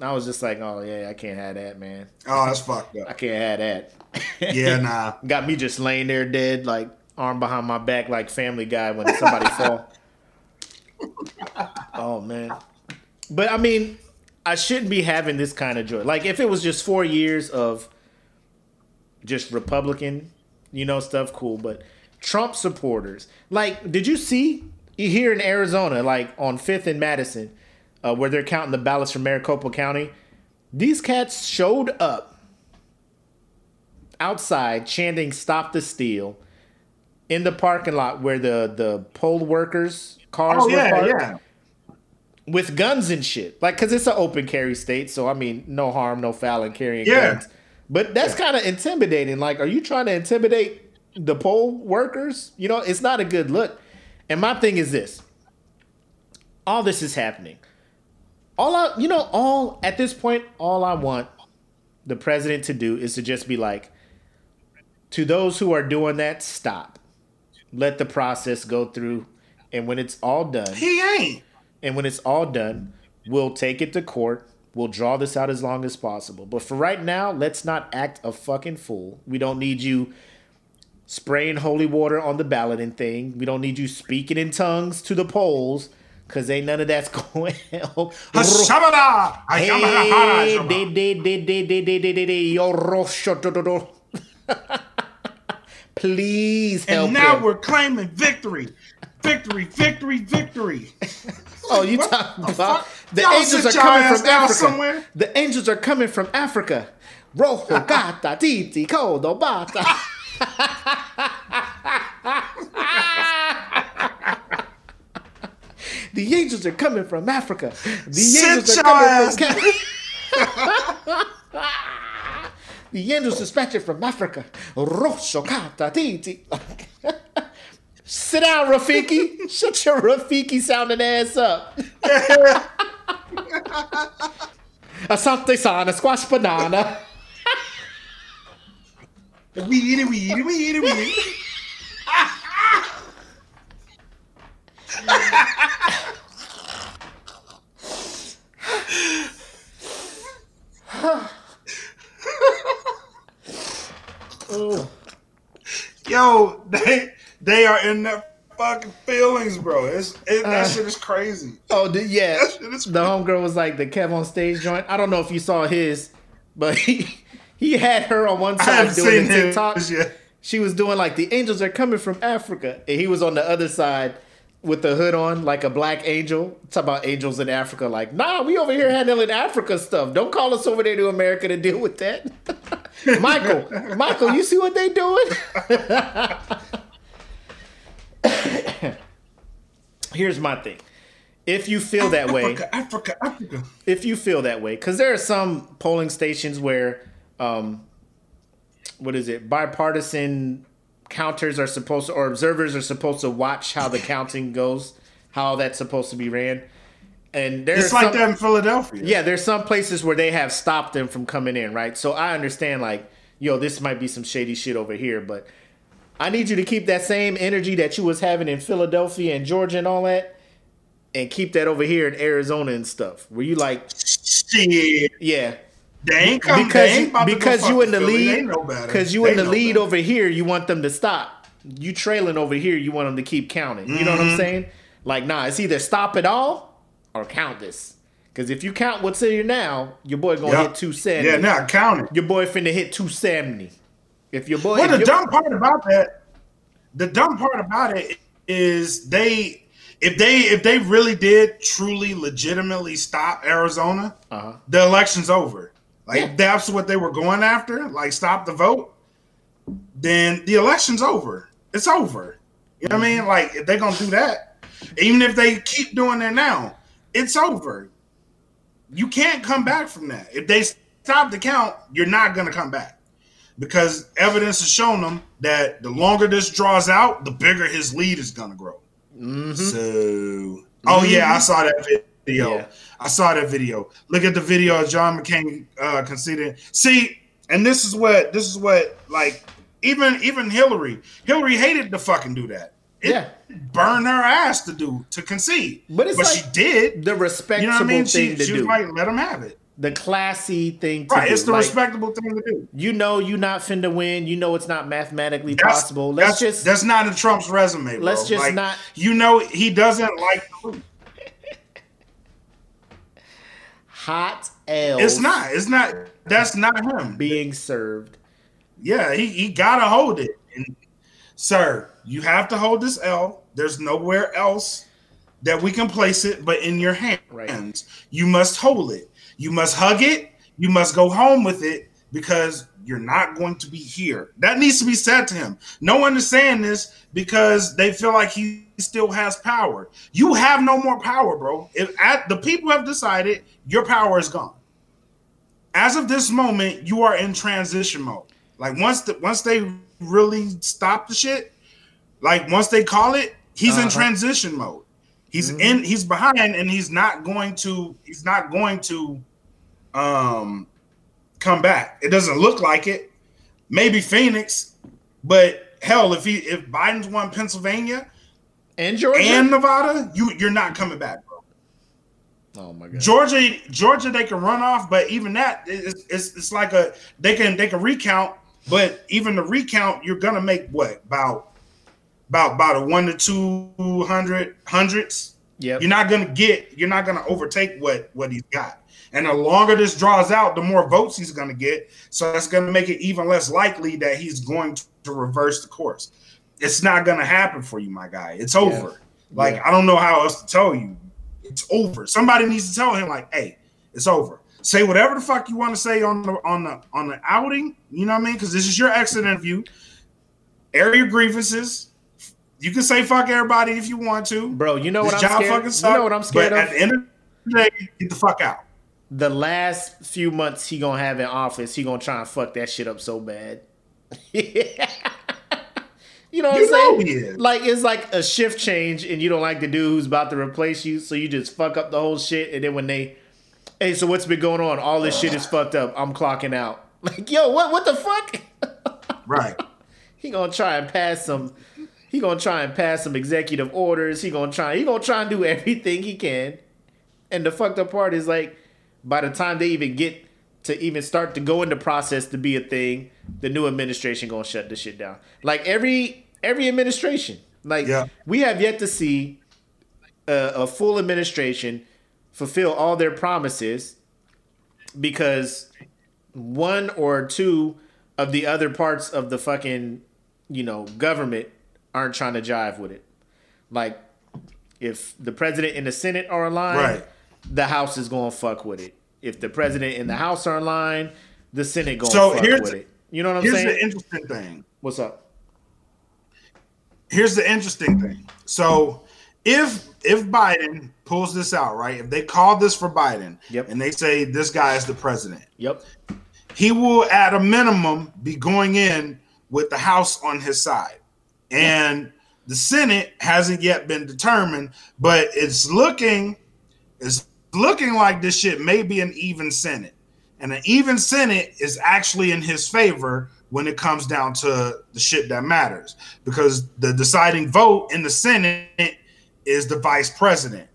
I was just like, oh yeah, I can't have that, man. oh, that's fucked up. I can't have that. Yeah, nah. Got me just laying there dead, like arm behind my back, like Family Guy when somebody fall. Oh man, but I mean, I shouldn't be having this kind of joy. Like if it was just four years of just Republican, you know, stuff, cool. But Trump supporters, like, did you see here in Arizona, like on Fifth and Madison, uh, where they're counting the ballots from Maricopa County? These cats showed up outside chanting "Stop the Steal" in the parking lot where the the poll workers cars Oh were yeah, parked yeah. with guns and shit. Like, cause it's an open carry state, so I mean, no harm, no foul in carrying Yeah. guns. But that's kind of intimidating. Like, are you trying to intimidate the poll workers? You know, it's not a good look. And my thing is this: all this is happening. All I, you know, all at this point, all I want the president to do is to just be like, to those who are doing that, stop. Let the process go through, and when it's all done, He ain't. and when it's all done, we'll take it to court. We'll draw this out as long as possible. But for right now, let's not act a fucking fool. We don't need you spraying holy water on the ballot and thing. We don't need you speaking in tongues to the polls Cause ain't none of that's going help. Please help. And now him. we're claiming victory. Victory, victory, victory. oh, you talking about fuck? the y'all angels are coming from Africa. Somewhere? The angels are coming from Africa. Rojo gata titi kodo bata. The angels are coming from Africa. The Sit angels are coming from Ca- The angels dispatched from Africa. Roshokata titi. Sit down, Rafiki. Shut your Rafiki sounding ass up. Asante sana, squash banana. Weedy, weedy, weedy, weedy. Oh. Yo, they they are in their fucking feelings, bro. It's it, that Uh. shit is crazy. Oh, the, yeah. That shit is The homegirl was like the KevOnStage joint. I don't know if you saw his, but he he had her on one side doing the TikTok. She was doing like the angels are coming from Africa, and he was on the other side with the hood on, like a black angel. Talk about angels in Africa. Like, nah, we over here handling Africa stuff. Don't call us over there to America to deal with that. Michael, Michael, you see what they doing? Here's my thing. If you feel that way, Africa, Africa, Africa. if you feel that way, because there are some polling stations where, um, what is it, bipartisan counters are supposed to, or observers are supposed to watch how the counting goes, how that's supposed to be ran, and there's It's like that in Philadelphia. yeah, there's some places where they have stopped them from coming in, right? So I understand, like, yo, this might be some shady shit over here, but I need you to keep that same energy that you was having in Philadelphia and Georgia and all that, and keep that over here in Arizona and stuff. Where you like, Shit. yeah, They ain't come. because ain't you, because you in the Philly. Lead, because you They in the lead better. over here, you want them to stop. You trailing over here, you want them to keep counting. You know what Mm-hmm. I'm saying? Like, nah, it's either stop it all or count this. Because if you count what's in here now, your boy gonna Yeah. hit 270. Yeah, now count it. Your boy finna hit 270. If your boy, Well, the dumb part about that, the dumb part about it is they, if they, if they really did truly, legitimately stop Arizona, Uh-huh. the election's over. Like Yeah. that's what they were going after, like stop the vote, then the election's over. It's over. You know what I Mm-hmm. mean? Like if they're gonna do that, even if they keep doing it now, it's over. You can't come back from that. If they stop the count, you're not gonna come back because evidence has shown them that the longer this draws out, the bigger his lead is gonna grow. So, oh yeah, I saw that video. Mm-hmm. Yeah. I saw that video. Look at the video of John McCain uh, conceding. See, and this is what this is what like even even Hillary. Hillary hated to fucking do that. It Yeah. burned her ass to do to concede, But it's she like did. the respectable You know what I mean? thing She, to she was do, like, let him have it. The classy thing to Right, do. it's the Like, respectable thing to do. You know, you're not finna win. You know, it's not mathematically That's, possible. Let's that's, just that's not in Trump's resume. Bro. Let's just Like, not- You know, he doesn't like. hot L. It's not. It's not. That's not him. being served. Yeah, he, he gotta hold it. And sir, you have to hold this L. There's nowhere else that we can place it but in your hands. Right. You must hold it. You must hug it. You must go home with it because you're not going to be here. That needs to be said to him. No one is saying this because they feel like he still has power. You have no more power, bro. If at the people have decided your power is gone. As of this moment, you are in transition mode. Like once the once they really stop the shit, like once they call it, he's in Uh-huh. transition mode. He's in he's behind and he's not going to he's not going to um come back. It doesn't look like it. Maybe Phoenix, but hell, if he if Biden's won Pennsylvania And Georgia. and Nevada, you you're not coming back, bro. oh my god. Georgia, Georgia, they can run off, but even that, it's, it's, it's like a they can they can recount, but even the recount, you're gonna make what about about about a one to two hundred hundreds. Yeah, You're not gonna get, you're not gonna overtake what what he's got. And the longer this draws out, the more votes he's gonna get. So that's gonna make it even less likely that he's going to reverse the course. It's not gonna happen for you, my guy. It's over. Like Yeah. I don't know how else to tell you. It's over. Somebody needs to tell him, like, hey, it's over. Say whatever the fuck you want to say on the on the on the outing. You know what I mean? Because this is your exit interview. Air your grievances. You can say fuck everybody if you want to. Bro, you know This what I'm job scared. fucking You know what I'm scared but of? At the end of the day, get the fuck out. The last few months he gonna have in office, he gonna try and fuck that shit up so bad. you know what You I'm saying? is. Like it's like a shift change, and you don't like the dude who's about to replace you, so you just fuck up the whole shit, and then when they, hey, so what's been going on? All this shit is fucked up. I'm clocking out. Like, yo, what what the fuck? Right. he gonna try and pass some. He gonna try and pass some executive orders. He gonna try. He gonna try and do everything he can. And the fucked up part is like, by the time they even get to even start to go into process to be a thing, the new administration gonna shut this shit down. Like every every administration, like Yeah. we have yet to see a, a full administration fulfill all their promises because one or two of the other parts of the fucking you know government aren't trying to jive with it. Like if the president and the senate are aligned, Right. The house is going to fuck with it. If the president and the house are aligned, the senate going to So fuck here's with the- it. You know what I'm Here's saying? the interesting thing. What's up? Here's the interesting thing. So if if Biden pulls this out, right? If they call this for Biden Yep. and they say this guy is the president, Yep. he will at a minimum be going in with the House on his side. And the Senate hasn't yet been determined, but it's looking it's looking like this shit may be an even Senate. And an even Senate is actually in his favor when it comes down to the shit that matters. Because the deciding vote in the Senate is the vice president.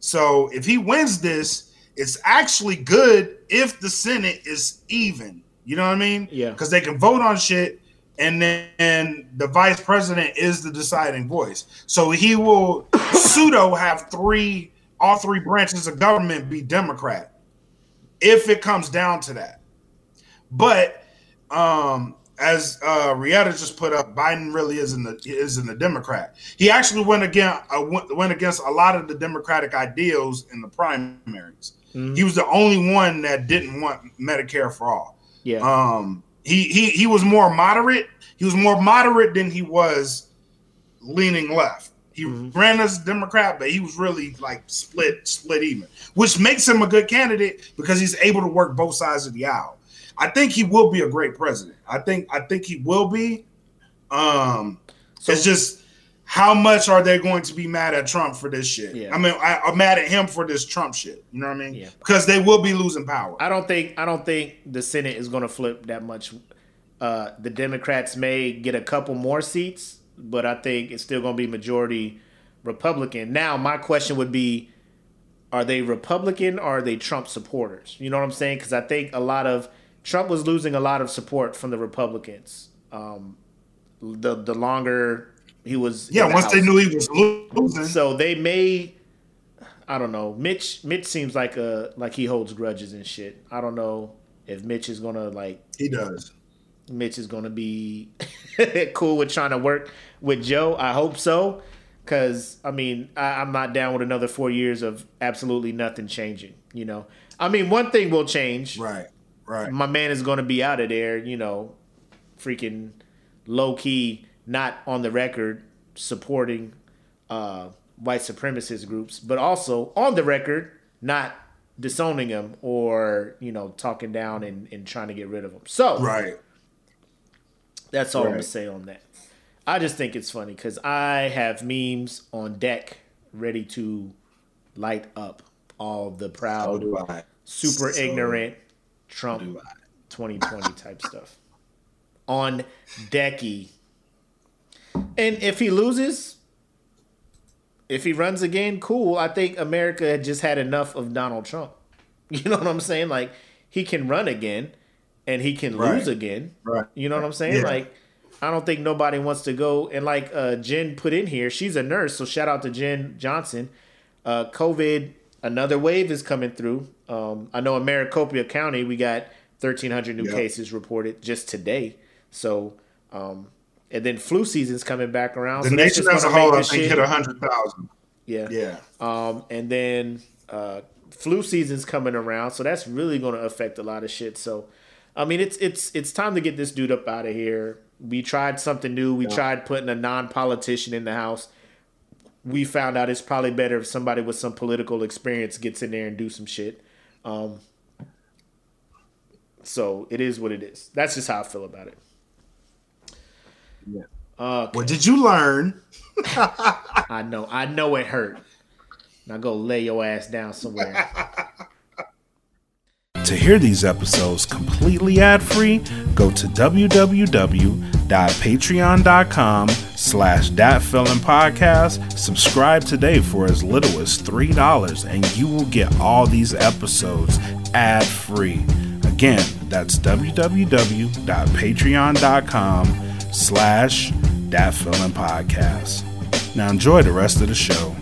So if he wins this, it's actually good if the Senate is even. You know what I mean? Yeah. Because they can vote on shit, and then and the vice president is the deciding voice. So he will pseudo have three, all three branches of government be Democrat, if it comes down to that. But um, as uh, Rieta just put up, Biden really isn't the isn't a Democrat. He actually went against uh, went, went against a lot of the Democratic ideals in the primaries. Mhm. He was the only one that didn't want Medicare for all. Yeah. Um, he he he was more moderate. He was more moderate than he was leaning left. He Mhm. ran as a Democrat, but he was really like split split even, which makes him a good candidate because he's able to work both sides of the aisle. I think he will be a great president. I think I think he will be. Um, So- it's just how much are they going to be mad at Trump for this shit? Yeah. I mean, I, I'm mad at him for this Trump shit. You know what I mean? Yeah. Because they will be losing power. I don't think I don't think the Senate is going to flip that much. Uh, the Democrats may get a couple more seats, but I think it's still going to be majority Republican. Now, my question would be: Are they Republican or are they Trump supporters? You know what I'm saying? Because I think a lot of Trump was losing a lot of support from the Republicans. Um, the the longer he was, yeah, the once they knew he was losing. So they may I don't know. Mitch Mitch seems like a like he holds grudges and shit. I don't know if Mitch is gonna like he does. Mitch is gonna be cool with trying to work with Joe. I hope so. Cause I mean, I, I'm not down with another four years of absolutely nothing changing. You know, I mean, one thing will change. Right. Right. My man is gonna be out of there. You know, freaking low key, not on the record supporting uh, white supremacist groups, but also on the record not disowning them or you know talking down and, and trying to get rid of them. So Right. That's all I'm gonna say on that. I just think it's funny because I have memes on deck ready to light up all the proud, So super So ignorant Trump 2020 type stuff on decky. And if he loses, if he runs again, cool. I think America had just had enough of Donald Trump. You know what I'm saying? Like he can run again and he can Right. lose again. Right. You know what I'm saying? Yeah. Like I don't think nobody wants to go and like uh Jen put in here, she's a nurse, so shout out to Jen Johnson. Uh COVID, another wave is coming through. Um I know in Maricopa County we got 1300 new Yeah. cases reported just today. So um and then flu season's coming back around. The so nation as a whole, I think, shit- hit 100,000. yeah. Yeah. Um, and then uh, flu season's coming around, so that's really going to affect a lot of shit. So, I mean, it's it's it's time to get this dude up out of here. We tried something new. We tried putting a non-politician in the house. We found out it's probably better if somebody with some political experience gets in there and do some shit. Um, So it is what it is. That's just how I feel about it. Yeah. Uh, What did you learn? I know, I know it hurt. Now go lay your ass down somewhere. To hear these episodes completely ad-free, go to www.patreon.com slash podcast. Subscribe today for as little as $3 and you will get all these episodes ad-free. Again, that's www.patreon.com slash podcast. Now enjoy the rest of the show.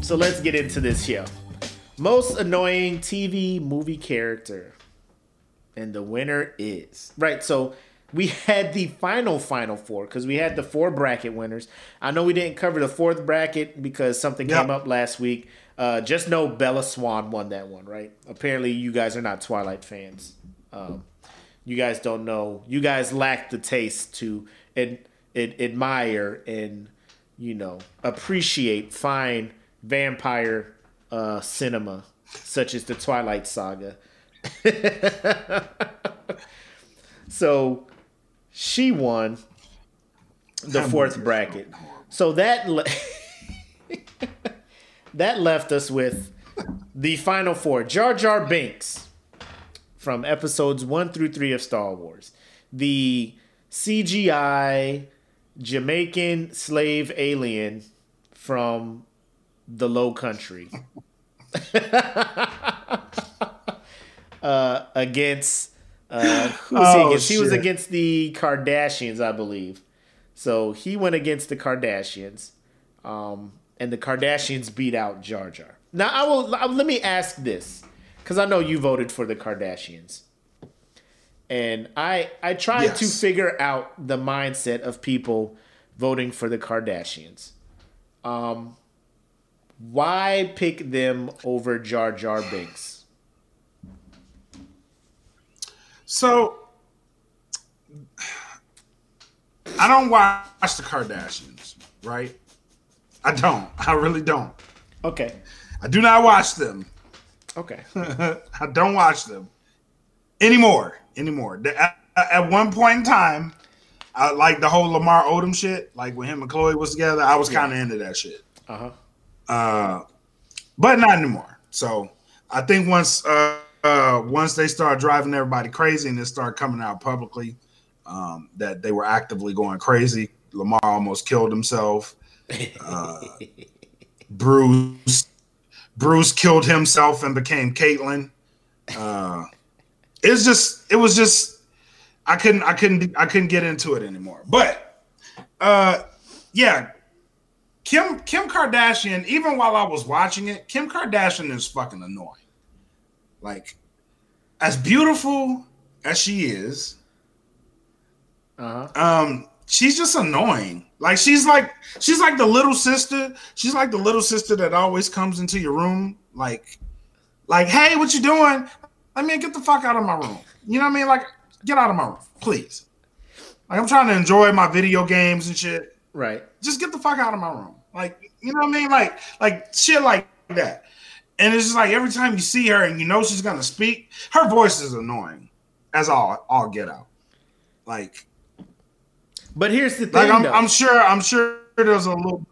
so let's get into this here. Most annoying TV movie character. And the winner is. Right, so we had the final final four because we had the four bracket winners. I know we didn't cover the fourth bracket because something Yep. came up last week. Uh, just know Bella Swan won that one, right? Apparently, you guys are not Twilight fans. Um, you guys don't know. You guys lack the taste to ad, ad, admire and you know appreciate fine vampire uh, cinema, such as the Twilight Saga. so she won the fourth bracket. So that le- that left us with the final four: Jar Jar Binks from episodes one through three of Star Wars, the CGI Jamaican slave alien from the Low Country. uh, against uh, who was he Oh, against? He was against the Kardashians, I believe. So he went against the Kardashians, um, and the Kardashians beat out Jar Jar. Now I will uh, let me ask this because I know you voted for the Kardashians, and I I tried to figure out the mindset of people voting for the Kardashians. Um, why pick them over Jar Jar Binks? So I don't watch the Kardashians, right? I don't. I really don't. Okay, I do not watch them. okay, I don't watch them anymore. Anymore. At, at one point in time, I like the whole Lamar Odom shit. Like when him and Khloé was together, I was kind of into that shit. uh huh. Uh, but not anymore. So I think once uh, uh, once they start driving everybody crazy and it start coming out publicly um, that they were actively going crazy, Lamar almost killed himself. Uh, Bruce Bruce killed himself and became Caitlyn. Uh, it's just it was just I couldn't I couldn't I couldn't get into it anymore. But uh, yeah, Kim Kim Kardashian, even while I was watching it, Kim Kardashian is fucking annoying. Like, as beautiful as she is, Uh huh. um, she's just annoying. Like she's like she's like the little sister. She's like the little sister that always comes into your room, like, like, hey, what you doing? I mean, get the fuck out of my room. You know what I mean? Like, get out of my room, please. Like, I'm trying to enjoy my video games and shit. Right. just get the fuck out of my room. Like, you know what I mean? Like, like shit like that. And it's just like every time you see her and you know she's gonna speak, her voice is annoying as all all get out. Like, But here's the thing, like I'm. I'm sure I'm sure there's a little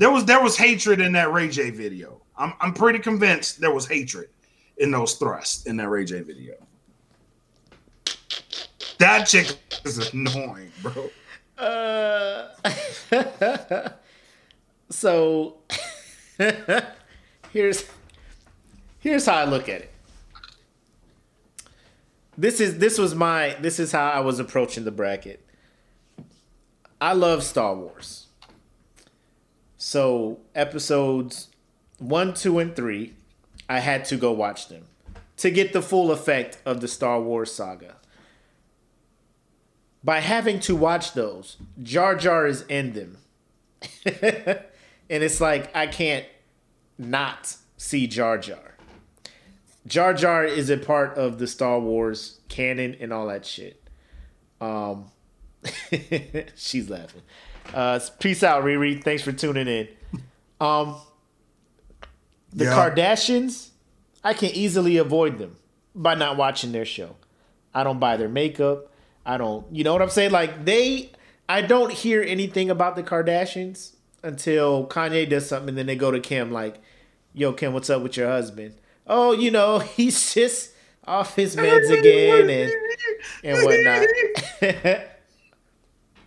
there was there was hatred in that Ray J video. I'm I'm pretty convinced there was hatred in those thrusts in that Ray J video. That chick is annoying, bro. Uh, so here's here's how I look at it. This is this was my this is how I was approaching the bracket. I love Star Wars. So episodes one, two, and three, I had to go watch them to get the full effect of the Star Wars saga by having to watch those, Jar Jar is in them. and it's like I can't not see Jar Jar. Jar Jar is a part of the Star Wars canon and all that shit. Um she's laughing. Uh peace out, Riri. Thanks for tuning in. Um the Yeah. Kardashians, I can easily avoid them. by not watching their show. I don't buy their makeup. I don't, you know what I'm saying? Like they, I don't hear anything about the Kardashians until Kanye does something, and then they go to Kim like, "Yo, Kim, what's up with your husband?" Oh, you know, he's just off his meds again and and whatnot.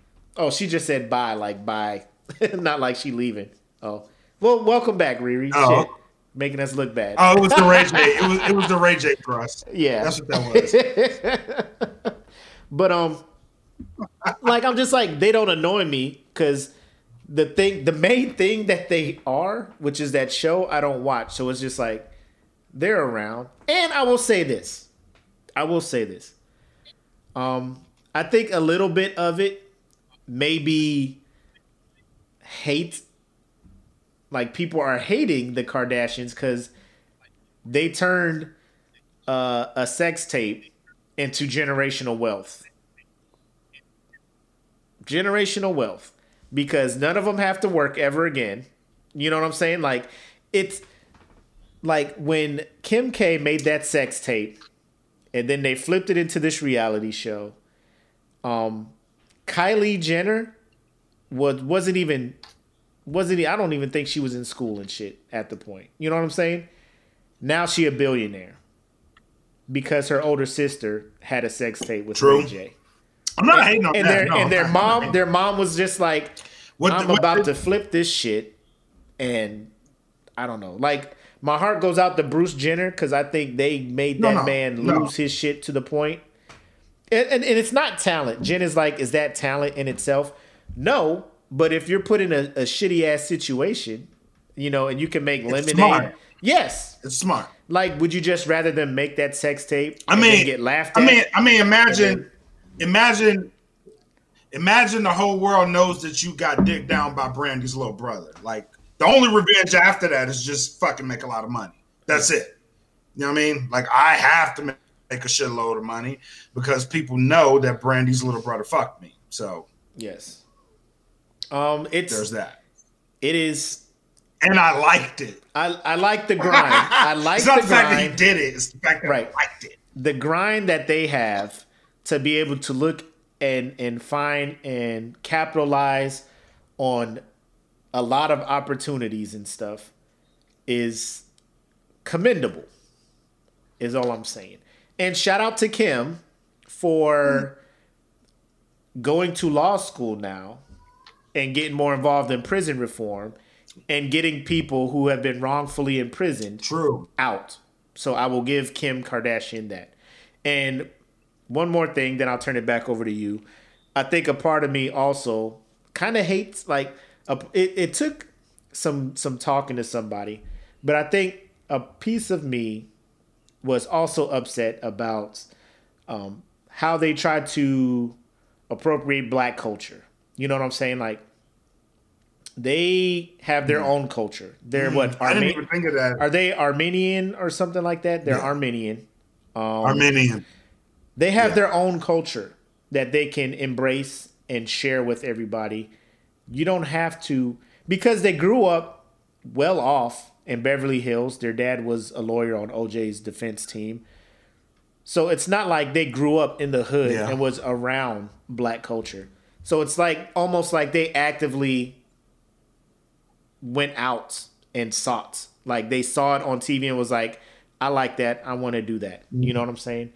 oh, she just said bye, like bye, not like she leaving. Oh, well, welcome back, Riri. Oh. Shit, making us look bad. Oh, it was the Ray J. It was it was the Ray J thrust. Yeah. That's what that was. But um, like I'm just like they don't annoy me because the thing, the main thing that they are, which is that show, I don't watch. So it's just like they're around. And I will say this, I will say this. Um, I think a little bit of it maybe hate. Like people are hating the Kardashians because they turned uh, a sex tape into generational wealth. Generational wealth. Because none of them have to work ever again. You know what I'm saying? Like, it's like when Kim K made that sex tape and then they flipped it into this reality show. Um, Kylie Jenner was wasn't even wasn't I don't even think she was in school and shit at the point. You know what I'm saying? Now she a billionaire because her older sister had a sex tape with True. Ray J. I'm not hating on And that. their no, and their I'm mom, their mom was just like, What I'm what about to flip this shit, and I don't know. Like my heart goes out to Bruce Jenner because I think they made that no, man no. lose his shit to the point. And, and, and it's not talent. Jen is like, is that talent in itself? No, but if you're put in a, a shitty ass situation, you know, and you can make lemonade. smart. Yes. It's smart. Like, would you just rather them make that sex tape? I and mean, get laughed I at? mean, I mean, imagine, And imagine, imagine the whole world knows that you got dicked down by Brandy's little brother. Like the only revenge after that is just fucking make a lot of money. That's it. You know what I mean? Like I have to make a shitload of money because people know that Brandy's little brother fucked me. So yes. Um, it's there's that. it is. And I liked it. I I like the grind. I like it's not the the fact that he did it; it's the fact that Right. I liked it. the grind that they have to be able to look and and find and capitalize on a lot of opportunities and stuff is commendable is all I'm saying. And shout out to Kim for going to law school now and getting more involved in prison reform and getting people who have been wrongfully imprisoned True. out. So I will give Kim Kardashian that. And one more thing, then I'll turn it back over to you. I think a part of me also kind of hates like a, it, it took some some talking to somebody, but I think a piece of me was also upset about um, how they tried to appropriate black culture. You know what I'm saying? Like they have their own culture. They're what Mm. I didn't even think of that. are they Armenian or something like that? They're Yeah. Armenian. Armenian. They have Yeah. their own culture that they can embrace and share with everybody. You don't have to because they grew up well off in Beverly Hills. Their dad was a lawyer on OJ's defense team. So it's not like they grew up in the hood Yeah. and was around black culture. So it's like almost like they actively went out and sought. Like they saw it on TV and was like, I like that. I want to do that. You mm-hmm. know what I'm saying?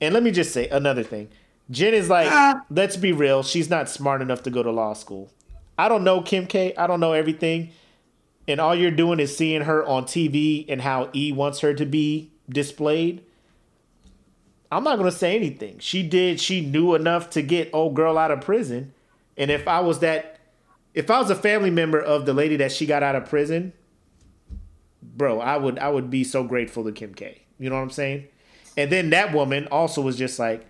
And let me just say another thing. Jen is like, Ah. let's be real. She's not smart enough to go to law school. I don't know Kim K. I don't know everything. And all you're doing is seeing her on TV and how E wants her to be displayed. I'm not going to say anything. She did, she knew enough to get old girl out of prison. And if I was that, if I was a family member of the lady that she got out of prison, bro, I would I would be so grateful to Kim K. You know what I'm saying? And then that woman also was just like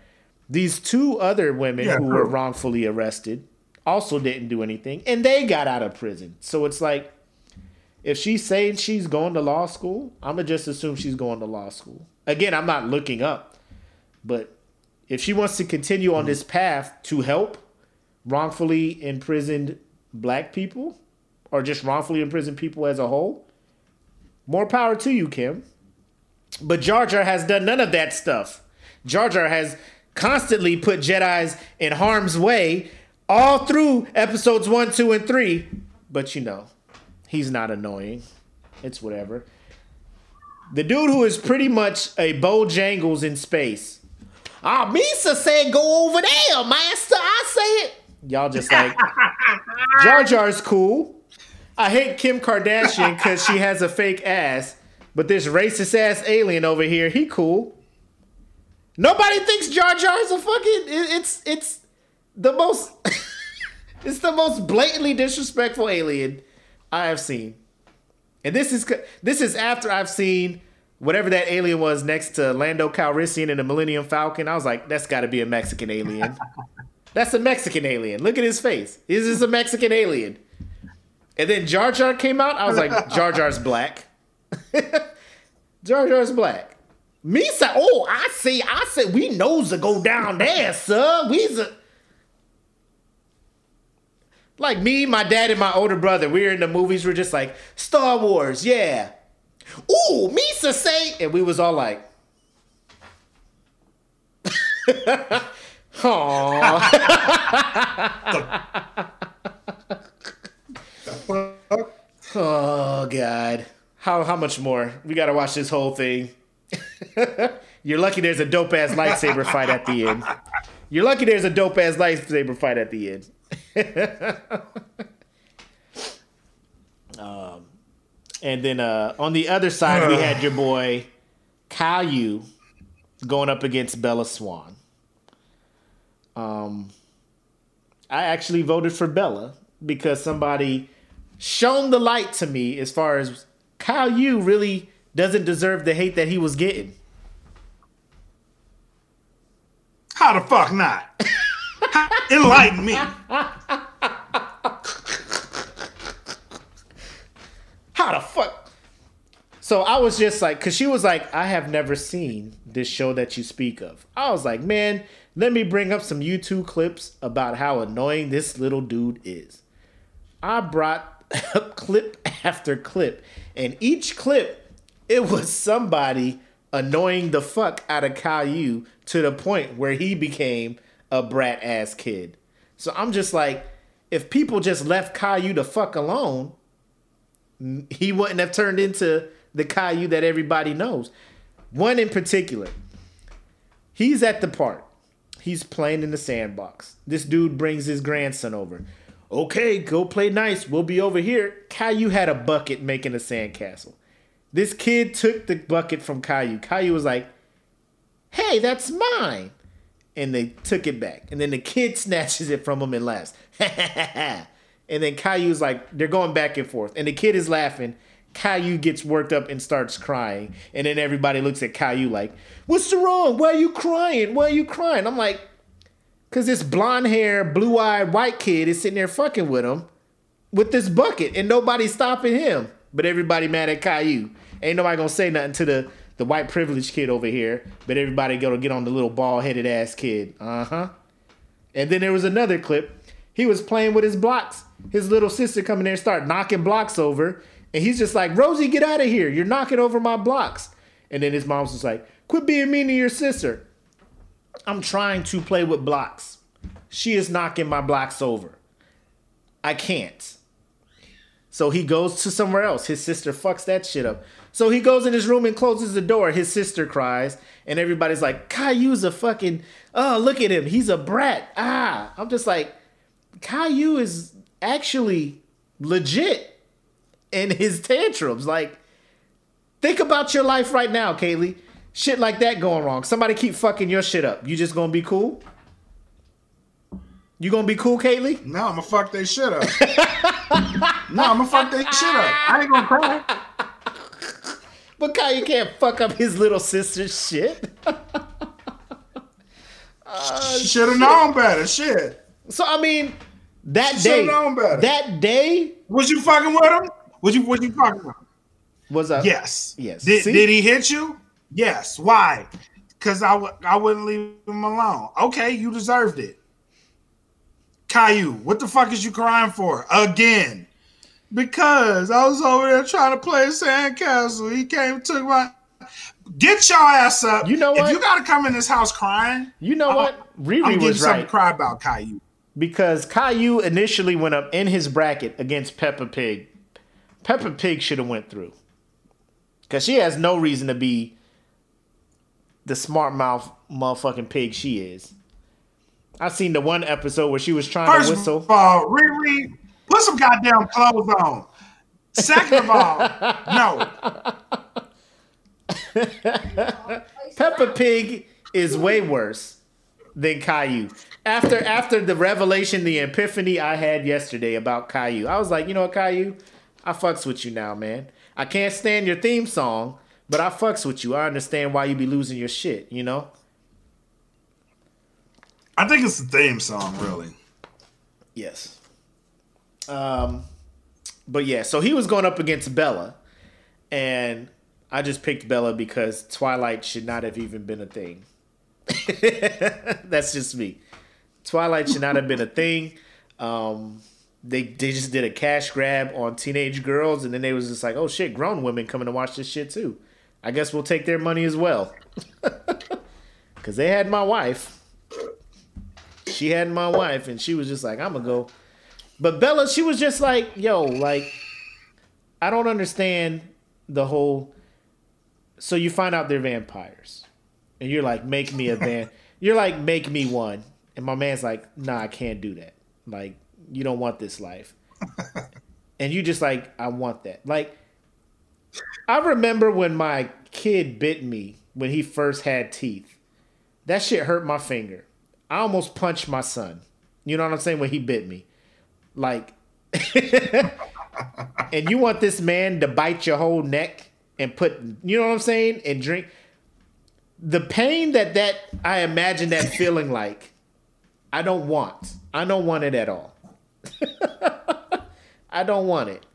these two other women Yeah, who were wrongfully arrested also didn't do anything and they got out of prison. So it's like if she's saying she's going to law school, I'm gonna just assume she's going to law school. Again, I'm not looking up, but if she wants to continue on mm-hmm. this path to help wrongfully imprisoned black people or just wrongfully imprisoned people as a whole, more power to you, Kim. But Jar Jar has done none of that stuff. Jar Jar has constantly put Jedi's in harm's way all through episodes one, two, and three. But you know, he's not annoying. It's whatever. The dude who is pretty much a Bojangles in space. Ah, Misa said go over there, master. I say it. Y'all just like Jar Jar's cool. I hate Kim Kardashian because she has a fake ass, but this racist ass alien over here, he cool. Nobody thinks Jar Jar is a fucking. it- It's it's the most. it's the most blatantly disrespectful alien I have seen, and this is this is after I've seen whatever that alien was next to Lando Calrissian in the Millennium Falcon. I was like, that's got to be a Mexican alien. that's a Mexican alien. Look at his face. This is this a Mexican alien? And then Jar Jar came out. I was like, Jar Jar's black. Jar Jar's black. Me say, oh, I see, I see. We knows to go down there, sir. We's a like me, my dad, and my older brother. We were in the movies. We're just like Star Wars, yeah. Ooh, Misa say, and we was all like, Aww. Oh God. How how much more? We gotta watch this whole thing. You're lucky there's a dope ass lightsaber fight at the end. You're lucky there's a dope ass lightsaber fight at the end. um, and then uh, on the other side, we had your boy Caillou going up against Bella Swan. Um, I actually voted for Bella because somebody shown the light to me as far as Caillou really doesn't deserve the hate that he was getting. How the fuck not? Enlighten me. How the fuck? So I was just like, cause she was like, I have never seen this show that you speak of. I was like, man, let me bring up some YouTube clips about how annoying this little dude is. I brought up clip after clip, and each clip, it was somebody annoying the fuck out of Caillou to the point where he became a brat ass kid. So I'm just like, if people just left Caillou the fuck alone, he wouldn't have turned into the Caillou that everybody knows. One in particular, he's at the park. He's playing in the sandbox. This dude brings his grandson over. Okay, go play nice. We'll be over here. Caillou had a bucket making a sandcastle. This kid took the bucket from Caillou. Caillou was like, hey, that's mine. And they took it back. And then the kid snatches it from him and laughs. and then Caillou's like, they're going back and forth. And the kid is laughing. Caillou gets worked up and starts crying. And then everybody looks at Caillou like, what's wrong? Why are you crying? Why are you crying? I'm like, because this blonde hair, blue eyed white kid is sitting there fucking with him with this bucket and nobody's stopping him. But everybody mad at Caillou. Ain't nobody gonna say nothing to the, the white privileged kid over here, but everybody gonna get on the little bald headed ass kid. Uh huh. And then there was another clip. He was playing with his blocks. His little sister come in there and start knocking blocks over. And he's just like, Rosie, get out of here. You're knocking over my blocks. And then his mom's just like, quit being mean to your sister. I'm trying to play with blocks. She is knocking my blocks over. I can't. So he goes to somewhere else. His sister fucks that shit up. So he goes in his room and closes the door. His sister cries, and everybody's like, Caillou's a fucking, oh, look at him. He's a brat. Ah. I'm just like, Caillou is actually legit in his tantrums. Like, think about your life right now, Kaylee. Shit like that going wrong. Somebody keep fucking your shit up. You just gonna be cool? You gonna be cool, Kaylee? No, I'm gonna fuck they shit up. no, I'm gonna fuck they shit up. I ain't gonna cry. But Kyle you can't fuck up his little sister's shit. Oh, Should have known better. Shit. So I mean, that Should've day, known better. that day Was you fucking with him? Was you was you fucking with him? was a Yes. Yes. Did, See? did he hit you? Yes. Why? Because I w- I wouldn't leave him alone. Okay, you deserved it. Caillou, what the fuck is you crying for? Again. Because I was over there trying to play sandcastle. He came and took my Get your ass up. You know what? If what? you got to come in this house crying, You know what? I'm Riri getting was right to cry about, Caillou. because Caillou initially went up in his bracket against Peppa Pig. Peppa Pig should have went through because she has no reason to be the smart mouth motherfucking pig she is. I seen the one episode where she was trying First to whistle. of all, Riri, put some goddamn clothes on. Second of all, no. Peppa Pig is way worse than Caillou. After after the revelation, the epiphany I had yesterday about Caillou, I was like, you know what, Caillou, I fucks with you now, man. I can't stand your theme song, but I fucks with you. I understand why you be losing your shit, you know? I think it's the theme song, really. Yes. Um, but yeah, so he was going up against Bella, and I just picked Bella because Twilight should not have even been a thing. That's just me. Twilight should not have been a thing. Um, they they just did a cash grab on teenage girls, and then they was just like, oh shit, grown women coming to watch this shit too. I guess we'll take their money as well, because they had my wife. She had my wife, and she was just like, I'm gonna go. But Bella, she was just like, yo, like, I don't understand the whole. So you find out they're vampires, and you're like, make me a van. you're like, make me one, and my man's like, nah, I can't do that. Like, you don't want this life, and you just like, I want that. Like, I remember when my kid bit me when he first had teeth. That shit hurt my finger. I almost punched my son. You know what I'm saying? When he bit me. Like, and you want this man to bite your whole neck and put, you know what I'm saying? And drink. The pain that that, I imagine that feeling like, I don't want. I don't want it at all. I don't want it.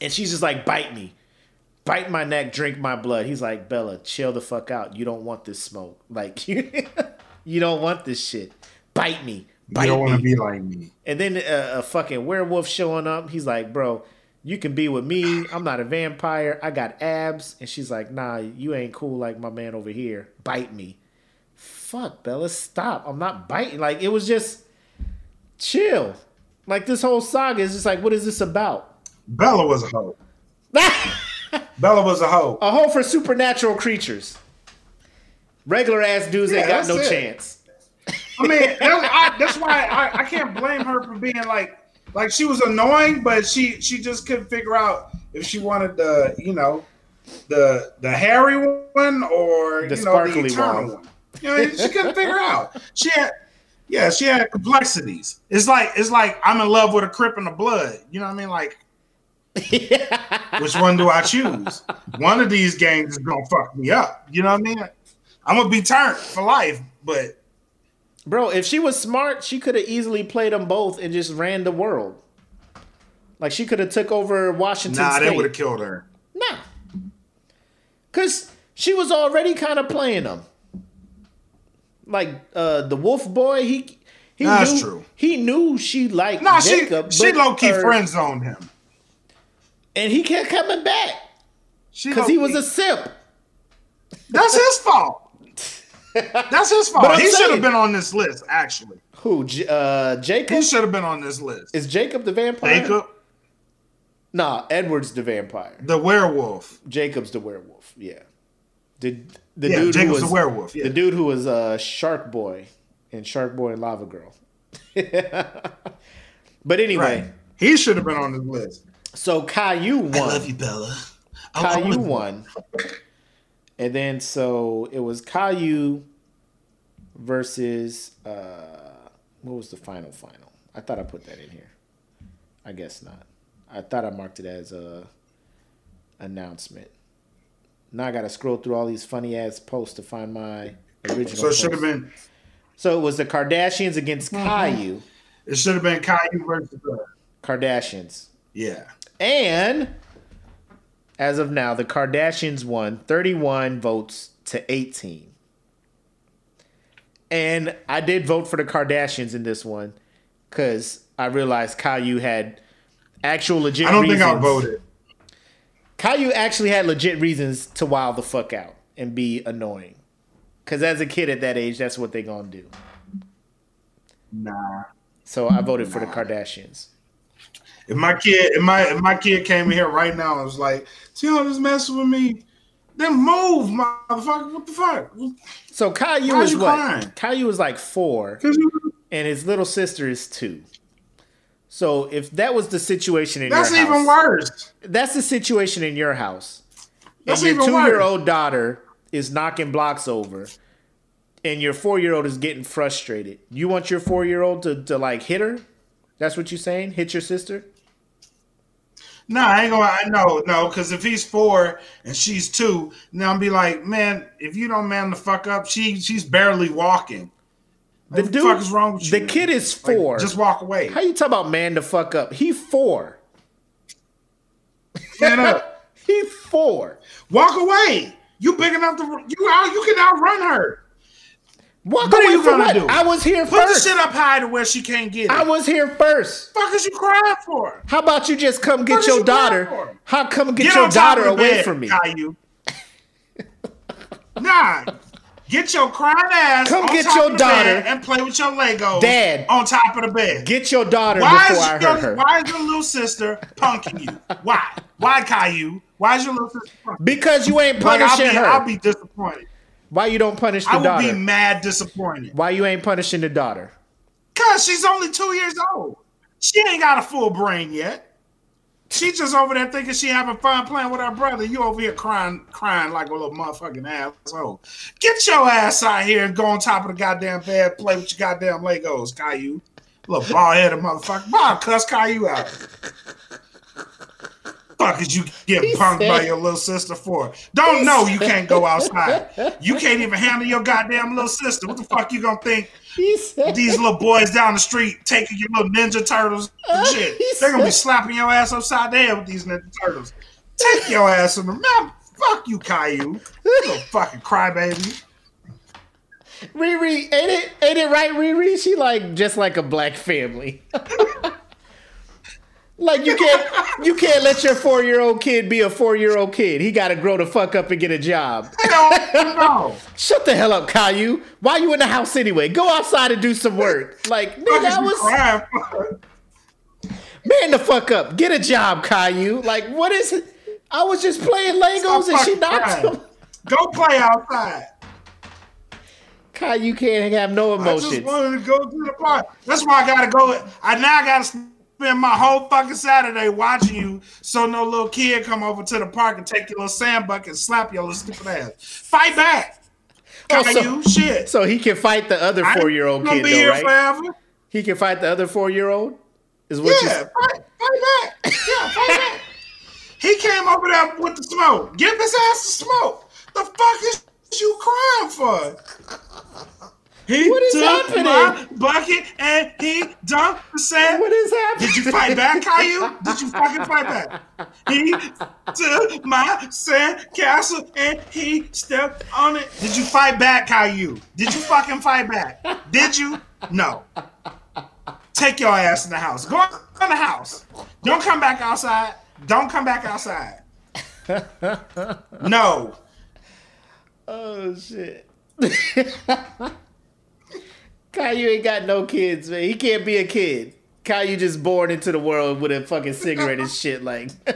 And she's just like, bite me. Bite my neck, drink my blood. He's like, Bella, chill the fuck out. You don't want this smoke. Like, you, you don't want this shit. Bite me. You Bite don't want to be like me. And then a, a fucking werewolf showing up. He's like, bro, you can be with me. I'm not a vampire. I got abs. And she's like, nah, you ain't cool like my man over here. Bite me. Fuck, Bella, stop. I'm not biting. Like, it was just chill. Like, this whole saga is just like, what is this about? Bella was a hoe. Bella was a hoe. A hoe for supernatural creatures. Regular ass dudes ain't got no it. chance. I mean, that's, I, that's why I, I can't blame her for being like, like she was annoying, but she she just couldn't figure out if she wanted the, you know, the the hairy one or The you know sparkly the eternal one. one. You know, she couldn't figure out. She had, yeah, she had complexities. It's like it's like I'm in love with a crip in the blood. You know what I mean? Like, which one do I choose? One of these games is gonna fuck me up. You know what I mean? I'm gonna be turned for life, but Bro, if she was smart, she could have easily played them both and just ran the world. Like she could have took over Washington nah, State. they would have killed her. Nah. Cause she was already kind of playing them. Like uh the Wolf Boy, he he That's knew true. he knew she liked she Jacob, she but low key her- friend zoned him. And he kept coming back because he was a simp. That's his fault. That's his fault. He should have been on this list. Actually, Who? Uh, Jacob he should have been on this list. is Jacob the vampire? Jacob, Nah, Edward's the vampire. the werewolf. Jacob's the werewolf. Yeah. The the Yeah, dude who was the werewolf. Yeah. the dude who was uh, Shark Boy and Shark Boy and Lava Girl. but anyway, Right. He should have been on this list. So Caillou won. I love you, Bella. Caillou won. And then so it was Caillou versus uh what was the final final? I thought I put that in here. I guess not. I thought I marked it as a announcement. Now I gotta scroll through all these funny ass posts to find my original. So it should have been. So it was the Kardashians against Caillou. It should have been Caillou versus her. Kardashians. Yeah. And as of now, the Kardashians won 31 votes to 18. And I did vote for the Kardashians in this one because I realized Caillou had actual legit reasons. I don't think I reasons. voted. Caillou actually had legit reasons to wild the fuck out and be annoying. Cause as a kid at that age, that's what they gonna do. Nah. So I voted for the Kardashians. If my kid, if my if my kid came in here right now and was like, "See how this messing with me," then move, motherfucker. What the fuck? So Caillou is what? crying? Caillou is like four, and his little sister is two. So if that was the situation in That's your house, That's even worse. that's the situation in your house, That's and your two-year-old daughter is knocking blocks over, and your four-year-old is getting frustrated. You want your four-year-old to, to like hit her? That's what you're saying? Hit your sister? No, I ain't gonna. I know, no, because if he's four and she's two, now I'm be like, man, if you don't man the fuck up, she she's barely walking. The What dude, fuck is wrong with you? the kid is Like, four. just walk away. How you talk about man the fuck up? He four. Stand up. He four. Walk away. You big enough to you out. You can outrun her. Walk What are you gonna what? do? I was here Put first. the shit up high to where she can't get it. I was here first. fuck is you crying for? How about you just come get your you daughter? How come get, Get your daughter away bed, from me? Caillou. nah. Get your crying ass. Come on get your daughter. and play with your Legos. Dad. on top of the bed. Get your daughter why before is I your, hurt her. Why is your little sister punking you? Why? Why Caillou? Why is your little sister punking? Because you ain't Like, I'll punishing be, her. I'll be disappointed. Why you don't punish the daughter? I will daughter? be mad disappointed. Why you ain't punishing the daughter? Cause she's only two years old. She ain't got a full brain yet. She just over there thinking she having fun playing with her brother. You over here crying, crying like a little motherfucking asshole. Get your ass out here and go on top of the goddamn bed, play with your goddamn Legos, Caillou. Little bald headed motherfucker. Bob, cuss Caillou out. Fuck is you getting He punked by your little sister for? Don't know you can't go outside. You can't even handle your goddamn little sister. What the fuck you gonna think said, these little boys down the street taking your little ninja turtles and shit. They're gonna be slapping your ass upside the head with these ninja turtles. Take your ass in the mouth. Fuck you, Caillou. You little fucking crybaby. Riri, ain't it ain't it right, Riri? She like just like a black family. like you can't you can't let your four year old kid be a four year old kid. He gotta grow the fuck up and get a job. No. Shut the hell up, Caillou. Why you in the house anyway? Go outside and do some work. Like, nigga, I was man the fuck up. Get a job, Caillou. Like, what is it? I was just playing Legos and she knocked crying. him. Go play outside. Caillou can't have no I just wanted to go to the park. That's why I gotta go. I now gotta spend my whole fucking Saturday watching you, so no little kid come over to the park and take your little sand bucket and slap your little stupid ass. Fight back, Oh, so- Caillou. Shit. So he can fight the other four year old kid, though, right? forever. He can fight the other four year old. Is what Yeah, you fight, fight back. Yeah, fight back. He came over there with the smoke. Give his ass the smoke. The fuck is you crying for? He What is took happening? my bucket and he dumped the sand. What is happening? Did you fight back, Caillou? Did you fucking fight back? He took my sand castle and he stepped on it. Did you fight back, Caillou? Did you fucking fight back? Did you? No. Take your ass in the house. Go in the house. Don't come back outside. Don't come back outside. No. Oh shit. Caillou ain't got no kids, man. He can't be a kid. Caillou just born into the world with a fucking cigarette and shit. Like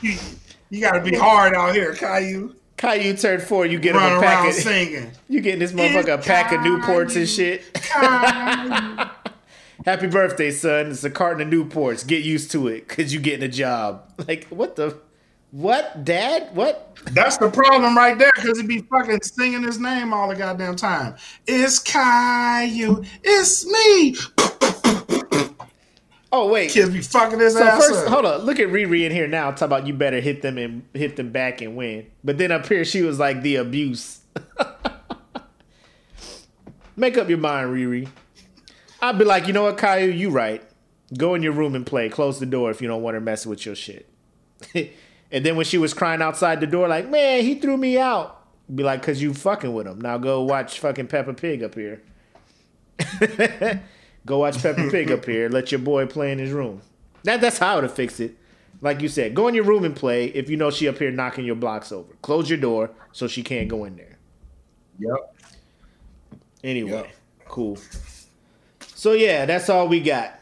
You, gotta be hard out here, Caillou. Caillou turned four, you get him a pack of singing. you getting this motherfucker a pack of Newports and shit. Happy birthday, son. It's a carton of Newports. Get used to it, cause you getting a job. Like what the what, Dad? What? That's the problem right there, because he be fucking singing his name all the goddamn time. It's Caillou. It's me. Oh wait. Kids be fucking his So ass first, up. hold on. Look at Riri in here now. Talk about you better hit them and hit them back and win. But then up here, she was like the abuse. Make up your mind, Riri. I'd be like, you know what, Caillou, you right. Go in your room and play. Close the door if you don't want her messing with your shit. and then when she was crying outside the door, like, man, he threw me out. Be like, cause you fucking with him. Now go watch fucking Peppa Pig up here. go watch Peppa Pig up here. Let your boy play in his room. That that's how to fix it. Like you said, go in your room and play if you know she up here knocking your blocks over. Close your door so she can't go in there. Yep. Anyway, Yep. cool. So yeah, that's all we got.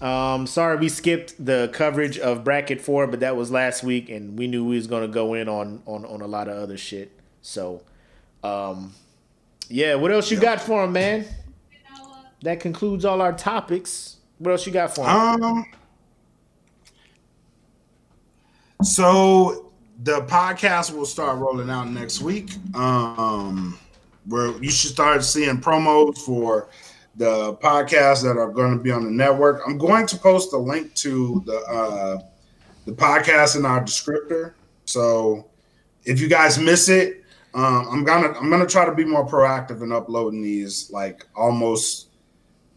Um, sorry we skipped the coverage of bracket four, but that was last week, and we knew we was gonna go in on on on a lot of other shit. So, um, yeah, what else you got for him, man? That concludes all our topics. What else you got for him? Um. So the podcast will start rolling out next week. Um, where you should start seeing promos for the podcasts that are going to be on the network. I'm going to post a link to the uh, the podcast in our descriptor. So if you guys miss it, um, I'm gonna I'm gonna try to be more proactive in uploading these like almost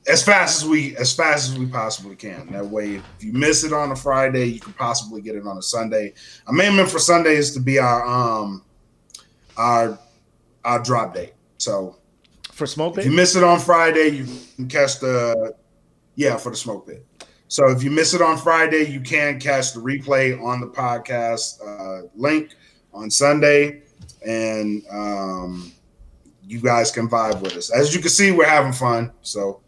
as fast as we as fast as we possibly can. That way, if you miss it on a Friday, you can possibly get it on a Sunday. I'm aiming for Sundays to be our um our our drop date. So For smoke if you miss it on Friday, you can catch the yeah for the smoke pit. So if you miss it on Friday, you can catch the replay on the podcast uh, link on Sunday, and um, you guys can vibe with us. As you can see, we're having fun. So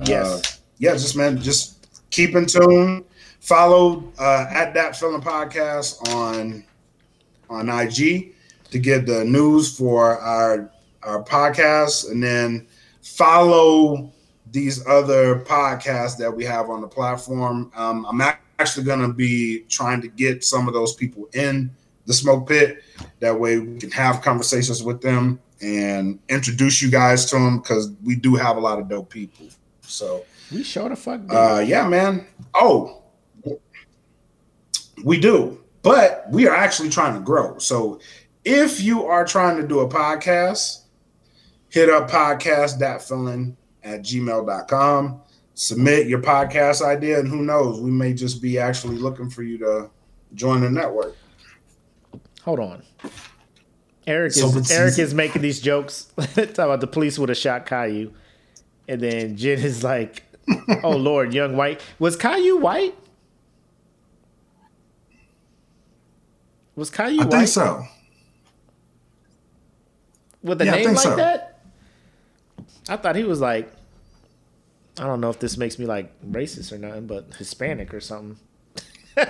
uh, Yes. yeah, just man, just keep in tune. Follow uh, at DatFeelin podcast on on IG to get the news for our our podcast, and then follow these other podcasts that we have on the platform. Um, I'm actually going to be trying to get some of those people in the smoke pit. That way, we can have conversations with them and introduce you guys to them because we do have a lot of dope people. So. We sure the fuck. Uh, yeah, man. Oh, we do, but we are actually trying to grow. So if you are trying to do a podcast, hit up podcast.feeling at gmail.com. Submit your podcast idea, and who knows, we may just be actually looking for you to join the network. Hold on. Eric So is Eric is making these jokes. Talk about the police would have shot Caillou. And then Jen is like, Oh Lord, young white. Was Caillou white? Was Caillou I white? think so. With a Yeah, name like so. that? I thought he was like I don't know if this makes me like racist or nothing, but Hispanic or something.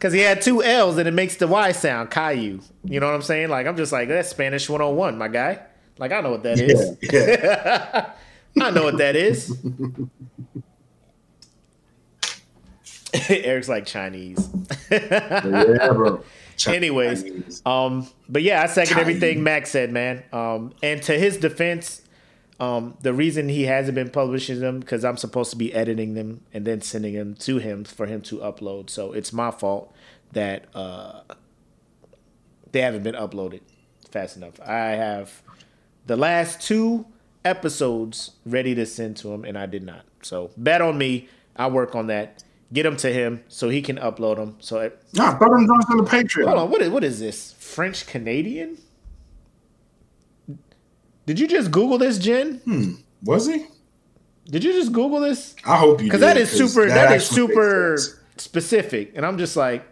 Cause he had two L's and it makes the Y sound, Caillou. You know what I'm saying? Like I'm just like that's Spanish 101, my guy. Like I know what that is. Yeah, yeah. I know what that is. Eric's like Chinese. yeah, bro. Anyways, um, but yeah, I second Chinese. everything Max said, man. Um, and to his defense, um, the reason he hasn't been publishing them because I'm supposed to be editing them and then sending them to him for him to upload. So it's my fault that uh, they haven't been uploaded fast enough. I have the last two episodes ready to send to him, and I did not. So bet on me. I'll work on that. Get them to him so he can upload them. So it, Nah, throw them on the Patreon. Hold on, what is what is this? French Canadian? Did you just Google this, Jen? Hmm. Was he? Did you just Google this? I hope you Because that is super. that is super specific, and I'm just like,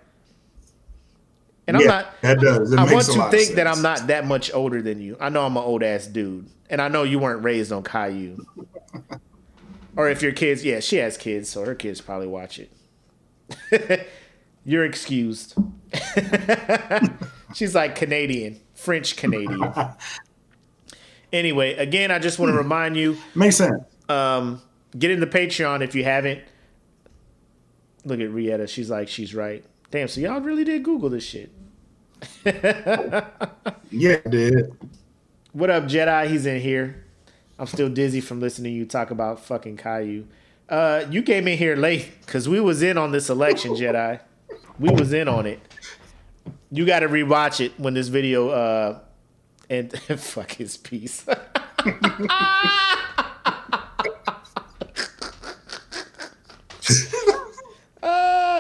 and I'm Yeah, not. that does. It I want to think that. I'm not that much older than you. I know I'm an old ass dude, and I know you weren't raised on Caillou. or if your kids, yeah, she has kids, so her kids probably watch it. You're excused. She's like Canadian, French Canadian. Anyway, again, I just want to remind you Makes sense. um, get into Patreon if you haven't. Look at Rietta. She's like, she's right. Damn, so y'all really did Google this shit. Yeah, did. What up, Jedi? He's in here. I'm still dizzy from listening to you talk about fucking Caillou. Uh, you came in here late because we was in on this election, Jedi. We was in on it. You got to rewatch it when this video. Uh, and fuck his piece. uh,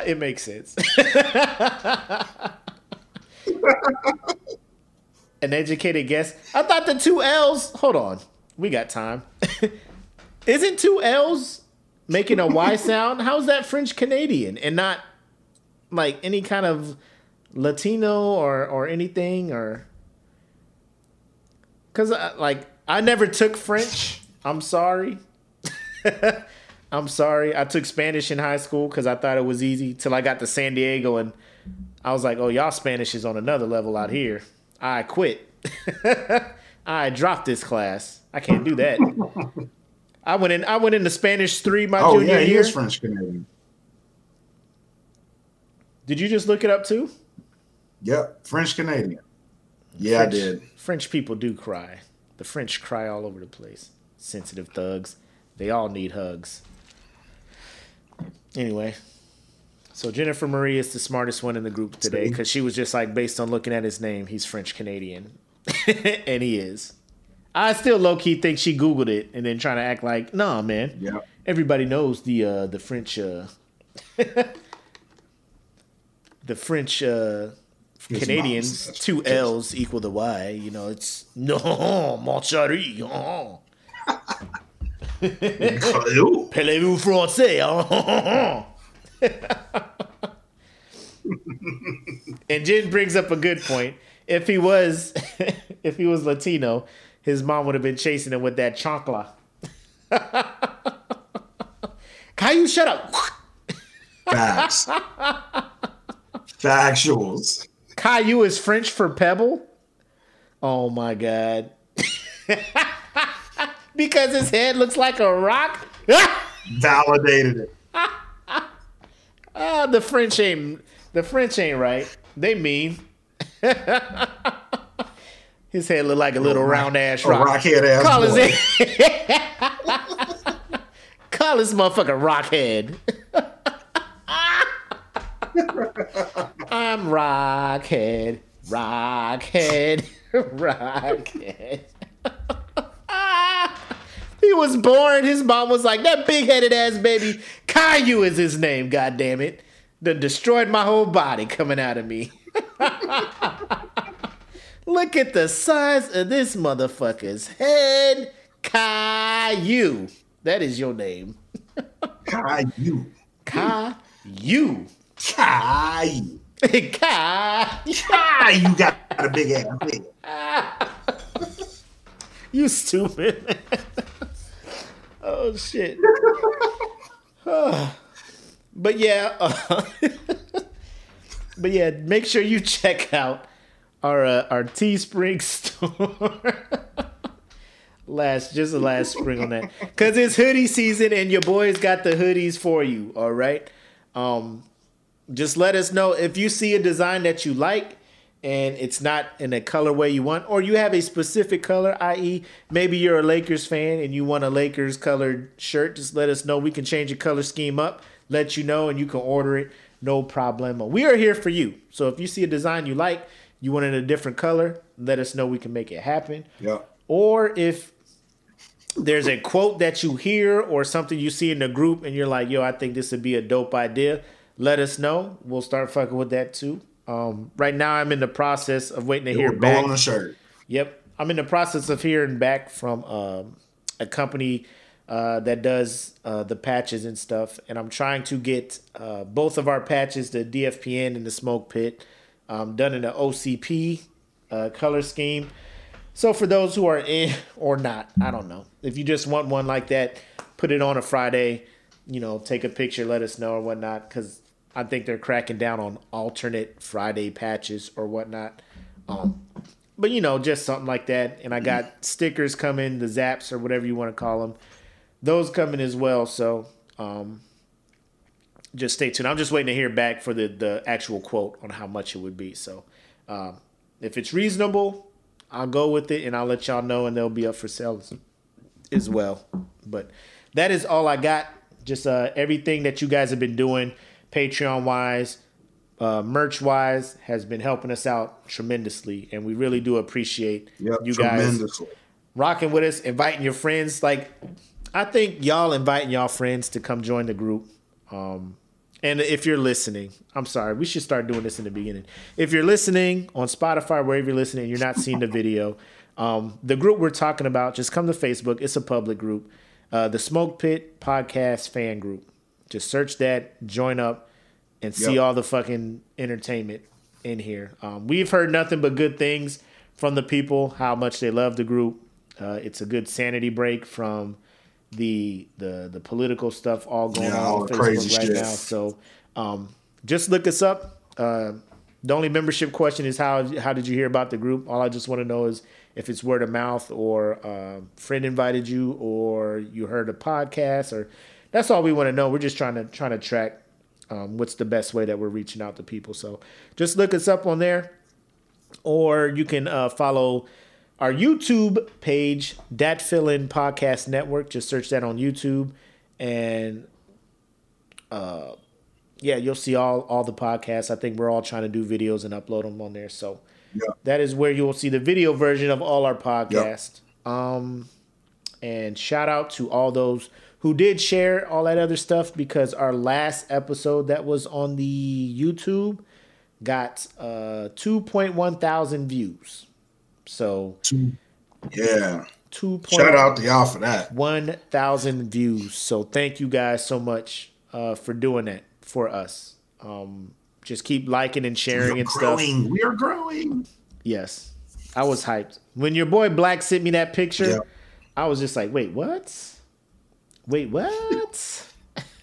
it makes sense. An educated guess. I thought the two L's. Hold on, we got time. Isn't two L's making a Y sound? How's that French Canadian and not like any kind of Latino or or anything or because like I never took French. I'm sorry. I'm sorry. I took Spanish in high school because I thought it was easy till I got to San Diego and I was like, oh, y'all Spanish is on another level out here. I quit. I dropped this class. I can't do that. I went in. I went into Spanish three my Oh junior yeah, he year. is French Canadian. Did you just look it up too? Yep, French Canadian. Yeah, I did. French people do cry. The French cry all over the place. Sensitive thugs. They all need hugs. Anyway, so Jennifer Marie is the smartest one in the group today because she was just like, based on looking at his name, he's French Canadian. and he is. I still low key think she Googled it and then trying to act like, nah, man. Yeah. Everybody knows the uh, the French uh, the French uh, His Canadians mom's- two L's equal to Y. You know, it's no mon chéri. Oh. Hello. Parlez-vous français? Oh. and Jen brings up a good point. If he was, if he was Latino, his mom would have been chasing him with that chancla. Caillou, shut up. Facts. Factuals. Caillou is French for pebble. Oh my god. because his head looks like a rock. Validated it. Ah, the French ain't the French ain't right. They mean. his head look like a little round ass rock. rockhead ass Call his boy. head. Call this motherfucker Rockhead. I'm Rockhead. Rockhead. Rockhead. he was born. His mom was like, that big headed ass baby. Caillou is his name, God damn it. That destroyed my whole body coming out of me. Look at the size of this motherfucker's head. Caillou. That is your name. Caillou. Caillou. Caillou. Caillou. Caillou got a big ass. You stupid. oh shit. but yeah, uh, but yeah, make sure you check out our uh, our Teespring store. last just the last spring on that because it's hoodie season and your boys got the hoodies for you. All right. Um, just let us know if you see a design that you like and it's not in a colorway you want, or you have a specific color, i.e., maybe you're a Lakers fan and you want a Lakers colored shirt, just let us know. We can change the color scheme up, let you know, and you can order it. No problem. We are here for you. So if you see a design you like, you want it in a different color, let us know. We can make it happen. Yep. Or if there's a quote that you hear or something you see in the group and you're like, yo, I think this would be a dope idea, let us know. We'll start fucking with that too. Um, right now, I'm in the process of waiting to hear Go back. on a shirt. Yep, I'm in the process of hearing back from um, a company uh, that does uh, the patches and stuff, and I'm trying to get uh, both of our patches, the DFPN and the Smoke Pit, um, done in the OCP uh, color scheme. So for those who are in or not, I don't know. If you just want one like that, put it on a Friday. You know, take a picture, let us know or whatnot, because I think they're cracking down on alternate Friday patches or whatnot. Um, but you know, just something like that. And I got stickers coming, the zaps or whatever you want to call them. Those coming as well. So um, just stay tuned. I'm just waiting to hear back for the the actual quote on how much it would be. So um, if it's reasonable, I'll go with it and I'll let y'all know, and they'll be up for sale as, as well. But that is all I got. Just uh, everything that you guys have been doing, Patreon wise, uh, merch wise, has been helping us out tremendously, and we really do appreciate Yep. you guys rocking with us, inviting your friends. Like, I think y'all inviting y'all friends to come join the group. Um, and if you're listening, I'm sorry, we should start doing this in the beginning. If you're listening on Spotify, wherever you're listening, you're not seeing the video. Um, the group we're talking about, just come to Facebook. It's a public group. Uh, the Smoke Pit Podcast Fan Group. Just search that, join up. And see Yep. all the fucking entertainment in here. Um, we've heard nothing but good things from the people, how much they love the group. Uh, it's a good sanity break from the the the political stuff all going Yeah, on crazy right shit. now. So um, just look us up. Uh, the only membership question is how how did you hear about the group? All I just want to know is if it's word of mouth or uh, friend invited you or you heard a podcast or that's all we want to know. We're just trying to trying to track um, what's the best way that we're reaching out to people. So just look us up on there, or you can uh, follow our YouTube page, DatFeelin Podcast Network. Just search that on YouTube, and uh, yeah, you'll see all all the podcasts. I think we're all trying to do videos and upload them on there. So Yeah. that is where you'll see the video version of all our podcasts. Um, and shout out to all those who did share all that other stuff because our last episode that was on the YouTube got uh 2.1 thousand views. So Yeah. two Shout out to y'all for that. 1,000 views. So thank you guys so much uh, for doing that for us. Um, just keep liking and sharing We're and stuff. We are growing. Yes, I was hyped when your boy Black sent me that picture. Yeah. I was just like, wait, what? Wait, what?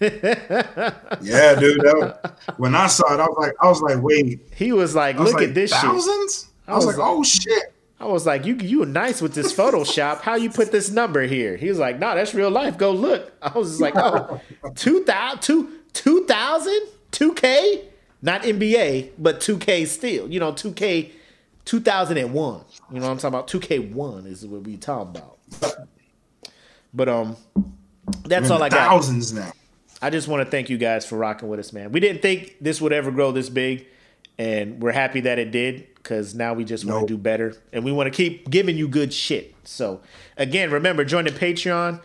Yeah, dude. That when I saw it, I was like, I was like, wait. he was like, was look like, at this shit. thousands? I was, was like, oh shit. I was like, you you were nice with this Photoshop. How you put this number here? He was like, no, that's real life. Go look. I was like, oh, 2,000, 2,000, 2K? Not NBA, but 2K still. You know, 2K, 2001. You know what I'm talking about? 2K1 is what we talking about. But um, that's all I got. Thousands now. I just want to thank you guys for rocking with us, man. We didn't think this would ever grow this big, and we're happy that it did because now we just want Nope. to do better and we want to keep giving you good shit. So, again, remember, join the Patreon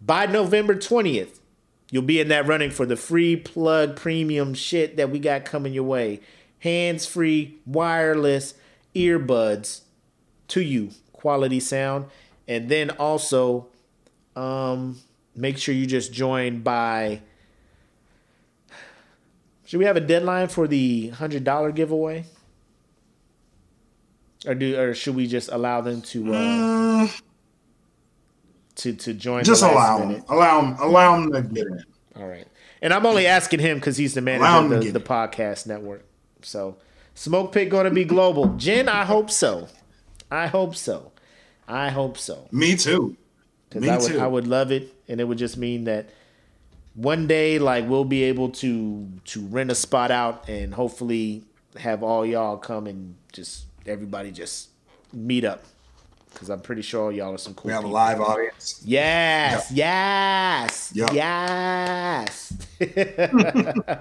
by November 20th. You'll be in that running for the free plug premium shit that we got coming your way. Hands free, wireless earbuds to you, quality sound. And then also, um, make sure you just join by. Should we have a deadline for the hundred dollar giveaway, or do or should we just allow them to uh, to to join? Just allow minute? them. Allow them. Allow them to get in. All right. And I'm only asking him because he's the manager of the, the podcast network. So, Smoke Pit going to be global. Jen, I hope so. I hope so. I hope so. Me too. Because I would, too. I would love it, and it would just mean that one day, like, we'll be able to to rent a spot out and hopefully have all y'all come and just everybody just meet up. Because I'm pretty sure y'all are some cool We have a live audience. Yes, yes, Yep. yes.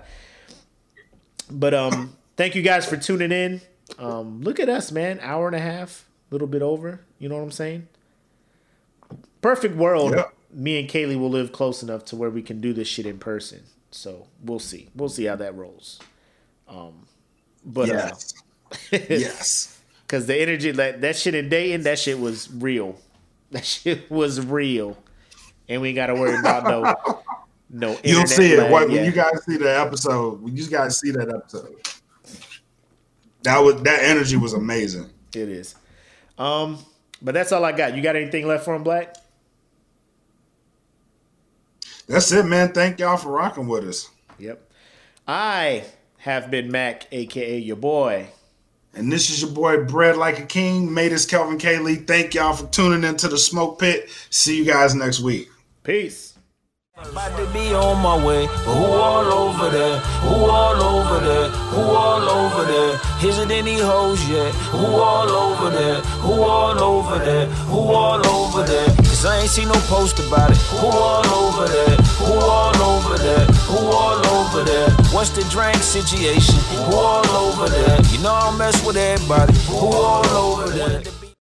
but um, thank you guys for tuning in. Um, look at us, man. Hour and a half, a little bit over. You know what I'm saying? Perfect world. Yep. Me and Kaylee will live close enough to where we can do this shit in person. So we'll see. We'll see how that rolls. Um, but Yes. uh, yes. Cause the energy that that shit in Dayton, that shit was real. That shit was real, and we ain't got to worry about no no. You'll see it lag, when, you guys see the episode. When you guys see that episode, that was that energy was amazing. It is. Um, but that's all I got. You got anything left for him, Black? That's it, man. Thank y'all for rocking with us. Yep. I have been Mac, aka your boy. And this is your boy, Bread Like a King. Made us Kelvin K. Lee. Thank y'all for tuning into the Smoke Pit. See you guys next week. Peace. About to be on my way, but who all over there? Who all over there? Who all over there? Is it any hoes yet? Who all over there? Who all over there? Who all over there? Cause I ain't seen no post about it. Who all over there? Who all over there? Who all over there? What's the drink situation? Who all over there? You know I don't mess with everybody. Who all over there?